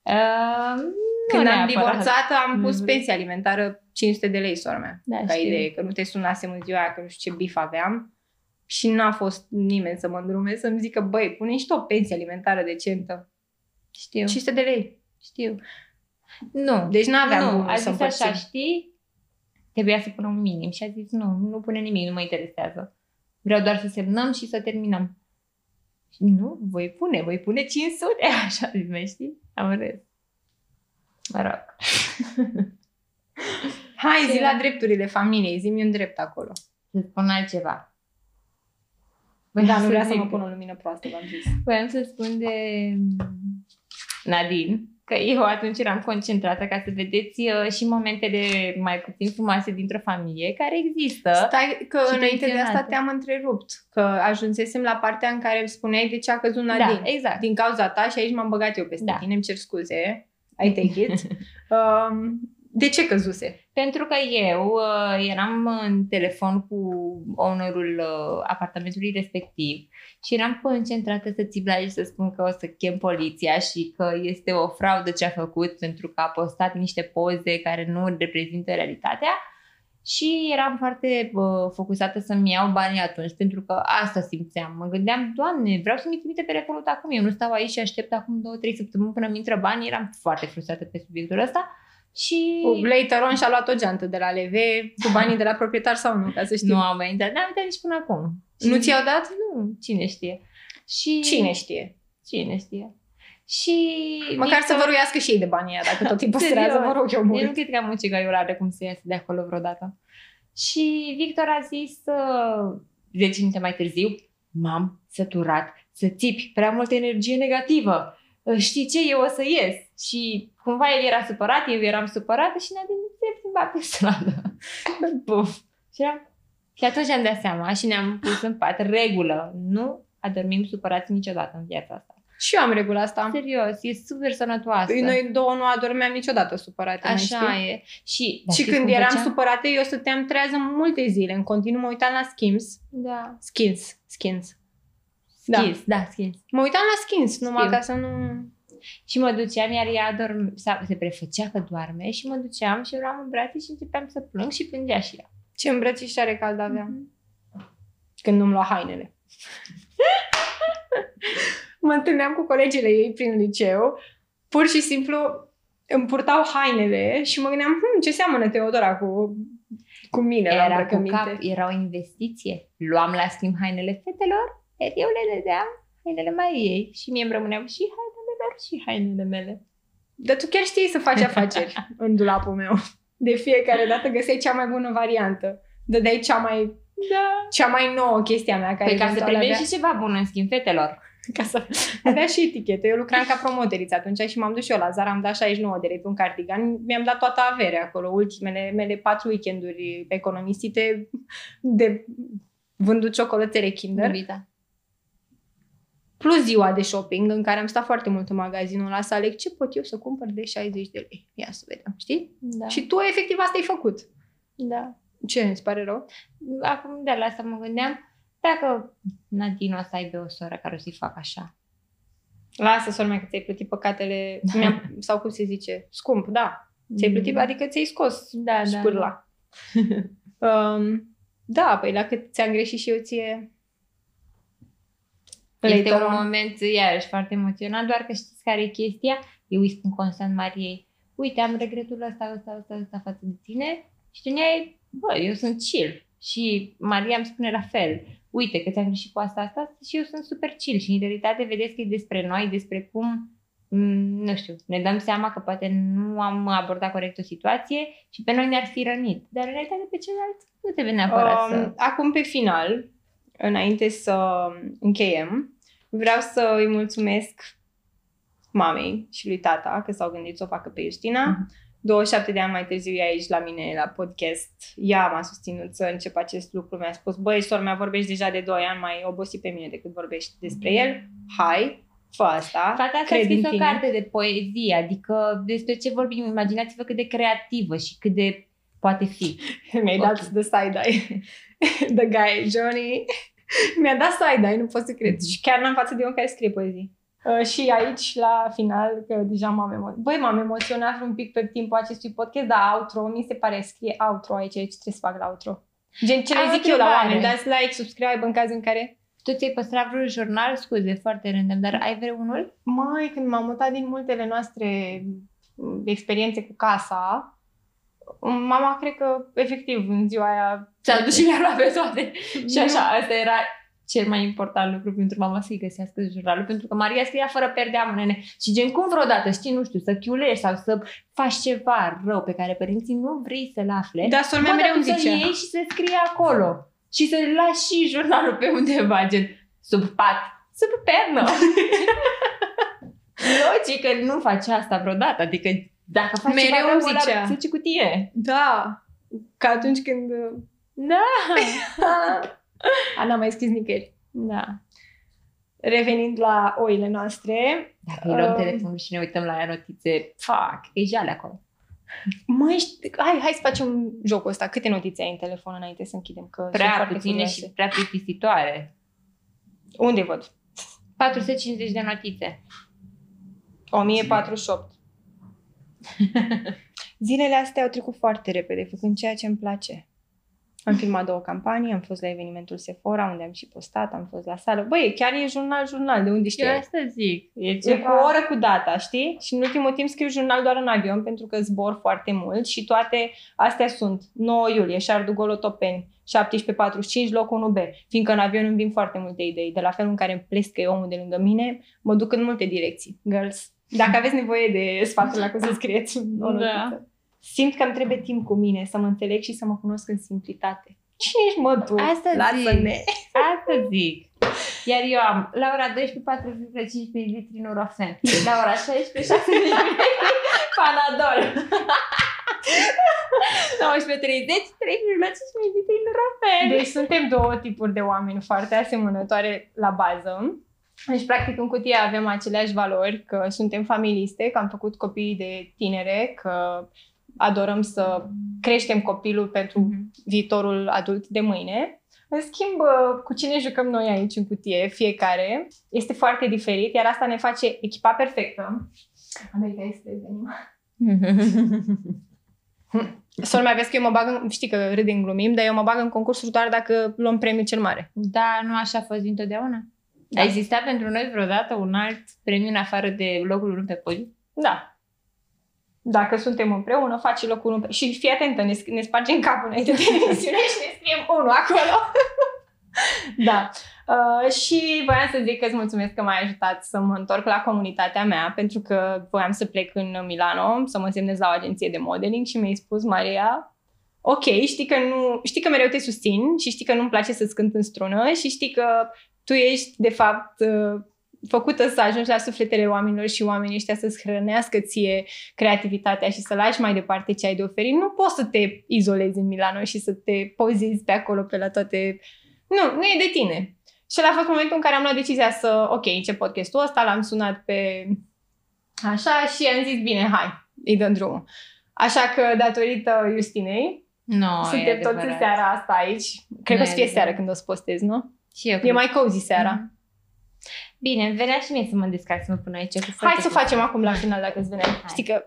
Uh, Când nu am neapărat. divorțat am pus Mhm. pensie alimentară 500 de lei, sora mea. Da, ca știu. idee, că nu te sunasem în ziua aia, că nu știu ce bif aveam. Și n-a fost nimeni să mă îndrume să-mi zică, băi, pune și tu o pensie alimentară decentă. Știu, 500 de lei. știu. Nu, Deci n-aveam nu, bunuri a să zis așa, împărțim. știi? Trebuia să pună un minim și a zis nu, nu pune nimic, nu mă interesează. Vreau doar să semnăm și să terminăm. Și nu, voi pune, voi pune 500, așa zis, mai știi? Am râs. Mă rog. Hai, zi Ce? la drepturile familiei, zi-mi un drept acolo. Să spun altceva. Da, nu vrea să zic- mă pun o lumină proastă, v-am zis. Voiam să spun de Nadine, că eu atunci eram concentrată ca să vedeți uh, și momentele mai puțin frumoase dintr-o familie care există. Stai, că Și înainte de asta tensionată. te-am întrerupt. Că ajunsesem la partea în care îmi spuneai de ce a căzut Nadine. Da, exact. din cauza ta și aici m-am băgat eu peste Da. tine, îmi cer scuze, I take it. um, de ce căzuse? Pentru că eu uh, eram în telefon cu ownerul uh, apartamentului respectiv și eram concentrată să țip la el și să spun că o să chem poliția și că este o fraudă ce a făcut pentru că a postat niște poze care nu reprezintă realitatea și eram foarte uh, focusată să-mi iau banii atunci pentru că asta simțeam. Mă gândeam, Doamne, vreau să-mi trimite pe recolul acum. Eu nu stau aici și aștept acum două, trei săptămâni până mi intră banii. Eram foarte frustrată pe subiectul ăsta. Și Later on și-a luat o geantă de la LV cu banii de la proprietar sau nu, ca să știu. Nu am mai intrat, n-am intrat nici până acum. Nu Și- ți-au dat? Nu, cine știe. Și... Cine știe? Cine știe. Și... Măcar să vă ruiască și ei de banii ăia, dacă tot îi păstrează, Serios. vă rog eu Eu nu mult. cred că am un cigaiular cum să iasă de acolo vreodată. Și Victor a zis uh, 10 minute mai târziu, m-am săturat să țipi prea multă energie negativă. Uh, Știi ce? Eu o să ies. Și cumva el era supărat, eu eram supărată și ne-a se plimba pe stradă. Buf. Și, eram... și atunci am dat seama și ne-am pus în pat regulă. Nu adormim supărați niciodată în viața asta. Și eu am regula asta. Serios, e super sănătoasă. Păi Noi două nu adormeam niciodată supărate. mai Așa știi? e. Și, dar Și știți când cum eram făceam? supărate, eu stăteam trează multe zile. În continuu mă uitam la Skims. Da. Skins. Skins. Da. Skins, da, skins. Mă uitam la Skins, numai Știu. ca să nu... Și mă duceam, iar ea dorm, sau se prefăcea că doarme și mă duceam și eram în brațe și începeam să plâng și plângea și ea. Ce îmbrățișare cald aveam. Mhm. Când nu-mi lua hainele. mă întâlneam cu colegile ei prin liceu. Pur și simplu îmi purtau hainele și mă gândeam, hm, ce seamănă Teodora cu, cu mine la Era cu îmbrăcăminte. cap, era o investiție. Luam la schimb hainele fetelor, iar eu le dădeam hainele mai ei și mie îmi rămâneau și hainele lor și hainele mele. Dar tu chiar știi să faci afaceri în dulapul meu. De fiecare dată găseai cea mai bună variantă. Dădeai cea mai, Da. cea mai nouă chestia mea. Care Păi ca să eventual primești avea- și ceva bun în schimb fetelor. Ca să avea și etichetă. Eu lucram ca promoteriță atunci și m-am dus și eu la Zara, am dat 69 de lei pe un cardigan. Mi-am dat toată averea acolo, ultimele mele patru weekenduri economisite de vândut ciocolățele Kinder. Iubita. Plus ziua de shopping, în care am stat foarte mult în magazinul ăla să aleg ce pot eu să cumpăr de 60 de lei. Ia să vedem, știi? Da. Și tu efectiv asta ai făcut. da. Ce îți pare rău? Acum de la asta mă gândeam, dacă Nadine o să aibă o soră care o să-i facă așa. Lasă, sora mea, că ți-ai plătit păcatele, mi-am, sau cum se zice, scump, da. Ți-ai plătit, Mm. adică ți-ai scos Da, da. spârla. um, da, păi la cât ți-am greșit și eu ție... Este Later un on. moment, iarăși, foarte emoționant, doar că știți care e chestia? Eu îi spun constant Mariei, uite, am regretul ăsta, ăsta, ăsta, ăsta față de tine și tu ne bă, eu sunt chill. Și Maria îmi spune la fel, uite că ți-am greșit cu asta, asta și eu sunt super chill și în realitate vedeți că e despre noi, despre cum mm, nu știu, ne dăm seama că poate nu am abordat corect o situație și pe noi ne-ar fi rănit. Dar în realitate pe celălalt nu trebuie neapărat Um, să... acum, pe final, înainte să încheiem, vreau să îi mulțumesc mamei și lui tata că s-au gândit să o facă pe Justina. Mhm. 27 de ani mai târziu e aici la mine la podcast. Ea m-a susținut să încep acest lucru. Mi-a spus, băi, sora mea, vorbești deja de 2 ani, mai obosit pe mine decât vorbești despre el. Hai, fă asta. Fata asta a cred în scris o tine." carte de poezie, adică despre ce vorbim, imaginați-vă cât de creativă și cât de poate fi. Mi-ai dat the side-eye. The guy, Johnny, mi-a dat side-eye, nu pot să cred. Și chiar n-am față de om care scrie poezii. Uh, și aici, la final, că deja m-am emoționat. Băi, m-am emoționat un pic pe timpul acestui podcast, dar outro, mi se pare, scrie outro aici, aici trebuie să fac la outro. Gen, ce le Am o zic eu la întrebare. oameni, dați like, subscribe în cazul în care... Tu ți-ai păstrat vreun jurnal? Scuze, foarte random, dar ai vreunul? Mai, când m-am mutat din multele noastre m, experiențe cu casa, mama, cred că, efectiv, în ziua aia... Ți-a dus și le-a luat pe toate. și așa, asta era cel mai important lucru pentru mama să-i găsească jurnalul, pentru că Maria scria fără perdea mânene. Și gen, cum vreodată, știi, nu știu, să chiulești sau să faci ceva rău pe care părinții nu vrei să-l afle, Da, sora mea Bă, mereu dar îmi tu să zicea. iei și să scrie acolo. Și să lași și jurnalul pe undeva, gen sub pat, sub pernă. Logic că nu faci asta vreodată. Adică dacă faci Mereu ceva rău, îmi ăla zicea. se duce cu tine. Da, ca atunci când... uh, Da. Ana mai scris nicăieri. da. Revenind la oile noastre, Dacă îi luăm Um. telefonul și ne uităm la ea notițe, fac, e jale acolo. măi, știi- hai, hai să facem jocul ăsta. Câte notițe ai în telefon înainte să închidem? Că sunt Prea foarte puține curioase. și prea plictisitoare. Unde văd? 450 de notițe. 1048. Zilele astea au trecut foarte repede, făcând ceea ce îmi place. Am filmat două campanii, am fost la evenimentul Sephora, unde am și postat, am fost la sală. Băi, chiar e jurnal, jurnal, de unde Eu știi? asta zic. E E cu ceva... o oră cu data, știi? Și în ultimul timp scriu jurnal doar în avion pentru că zbor foarte mult și toate astea sunt 9 iulie, Șardu Golotopeni, 17.45, locul 1B, fiindcă în avion îmi vin foarte multe idei. De la felul în care îmi plescă eu omul de lângă mine, mă duc în multe direcții. Girls, dacă aveți nevoie de sfaturi la cum să scrieți o notiță. Da. Simt că îmi trebuie timp cu mine să mă înțeleg și să mă cunosc în simplitate. Cine ești, mă, tu? Asta Lasă-ne! Asta zic. Iar eu am la ora 12, 4,5 ml Nurofen. La ora 16, 6 ml Panadol. 19.30, 3,5 ml Nurofen. Deci suntem două tipuri de oameni foarte asemănătoare la bază. Deci, practic, în cutie avem aceleași valori, că suntem familiste, că am făcut copii de tinere, că adorăm să creștem copilul pentru Mhm. viitorul adult de mâine. În schimb, cu cine jucăm noi aici în cutie, fiecare, este foarte diferit, iar asta ne face echipa perfectă. America este venim. Sora mea, vezi că eu mă bag în, știi că râdem, glumim, dar eu mă bag în concursuri doar dacă luăm premiul cel mare. Da, nu așa a fost dintotdeauna? Da. A existat pentru noi vreodată un alt premiu în afară de locul 1 pe podium? Da. Dacă suntem împreună, faci locul unu. pe- Și fii atentă, ne, sc- ne spargem capul înainte de emisiune și ne scriem unul acolo. da. Uh, și voiam să zic că îți mulțumesc că m-ai ajutat să mă întorc la comunitatea mea, pentru că voiam să plec în Milano, să mă semnez la o agenție de modeling și mi-ai spus, Maria, ok, știi că, nu, știi că mereu te susțin și știi că nu-mi place să-ți cânt în strună și știi că tu ești, de fapt, uh, făcută să ajungi la sufletele oamenilor și oamenii ăștia să-ți hrănească ție creativitatea și să lași mai departe ce ai de oferit, nu poți să te izolezi în Milano și să te pozezi pe acolo pe la toate... Nu, nu e de tine. Și ăla a fost momentul în care am luat decizia să, ok, ce podcastul ăsta, l-am sunat pe așa și am zis, bine, hai, îi dăm drumul. Așa că, datorită Justinei, No, suntem toți în seara asta aici. Cred că o să fie seara când o să postez, nu? Și eu E cred. mai cozy seara. Mhm. Bine, îmi venea și mie să mă descarc să mă pun aici. Cu Hai foarte să cu- facem acum la final dacă îți vine. Știi că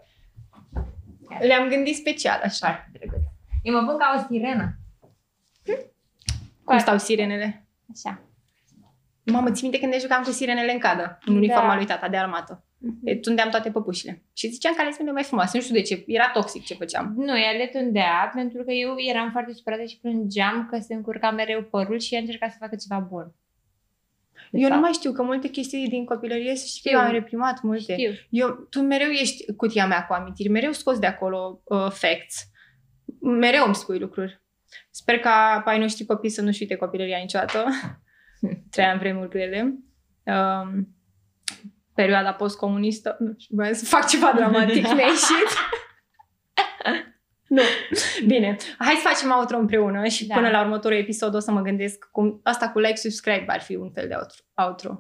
le-am gândit special așa. Foarte drăguț. Eu mă pun ca o sirenă. Cum stau sirenele? Așa. Mamă, ții minte când ne jucam cu sirenele în cadă, în uniforma Da. lui tata de armată. E, tundeam toate păpușile. Și ziceam că ale sunt mai frumoase. Nu știu de ce. Era toxic ce făceam. Nu, ea le tundea pentru că eu eram foarte supărată și plângeam că se încurca mereu părul și ea încerca să facă ceva bun. De eu nu fapt. mai știu că multe chestii din copilărie să știi că Știu. eu am reprimat multe. Știu. Eu, tu mereu ești cutia mea cu amintiri, mereu scoți de acolo uh, facts. Mereu îmi spui lucruri. Sper ca ai noștri copii să nu-și uite copilăria niciodată. Trăiam vremuri grele. Um, perioada postcomunistă. Nu știu, voiam să fac ceva dramatic, mi-a ieșit. nu. Bine. Hai să facem outro împreună și Da. până la următorul episod o să mă gândesc cum asta cu like, subscribe ar fi un fel de outro. outro.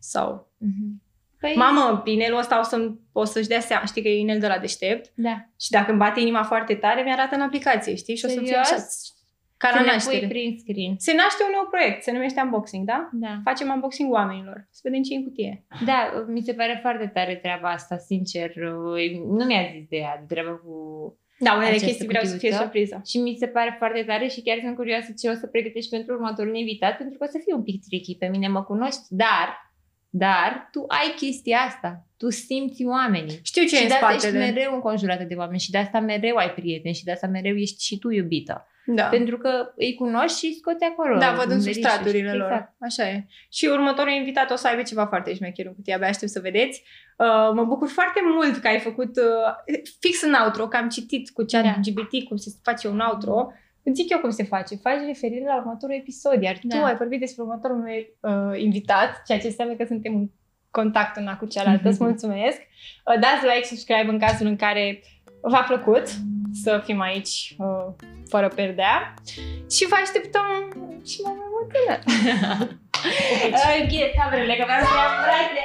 Sau Mhm. Păi, Mamă, inelul ăsta o, să, o să-și dea seama, știi că e inel de la deștept da. și dacă îmi bate inima foarte tare, mi-arată în aplicație, știi? Și o să fie Serios? așa, ca Să la ne pui naștere. prin screen. Se naște un nou proiect, se numește Unboxing, da? Da. Facem unboxing oamenilor. Să vedem ce e în cutie. Da, mi se pare foarte tare treaba asta, sincer. Nu mi-a zis de ea, de treaba cu... Da, unele Această chestii vreau să fie cutiuță. surpriză. Și mi se pare foarte tare și chiar sunt curioasă ce o să pregătești pentru următorul invitat, pentru că o să fie un pic tricky. Pe mine mă cunoști, dar, dar tu ai chestia asta. Tu simți oamenii. Știu ce e și în de asta ești spatele. mereu înconjurată de oameni și de asta mereu ai prieteni și de asta mereu ești și tu iubită. Da. Pentru că îi cunoști și îi scoți acolo. Da, văd în verișuri. substraturile lor. Exact. Așa e. Și următorul invitat o să aibă ceva foarte șmecher în cutie, abia aștept să vedeți. Uh, mă bucur foarte mult că ai făcut uh, fix în outro, că am citit cu chat Da. GPT cum se face un outro. Îți zic eu cum se face. Faci referire la următorul episod, iar Da. tu ai vorbit despre următorul meu uh, invitat, ceea ce înseamnă că suntem în contact una cu cealaltă. Îți mulțumesc. Uh, dați like, subscribe în cazul în care v-a plăcut să fim aici uh, fără perdea și vă așteptăm și mai mult. Închide camerele, că vreau să iau brațe.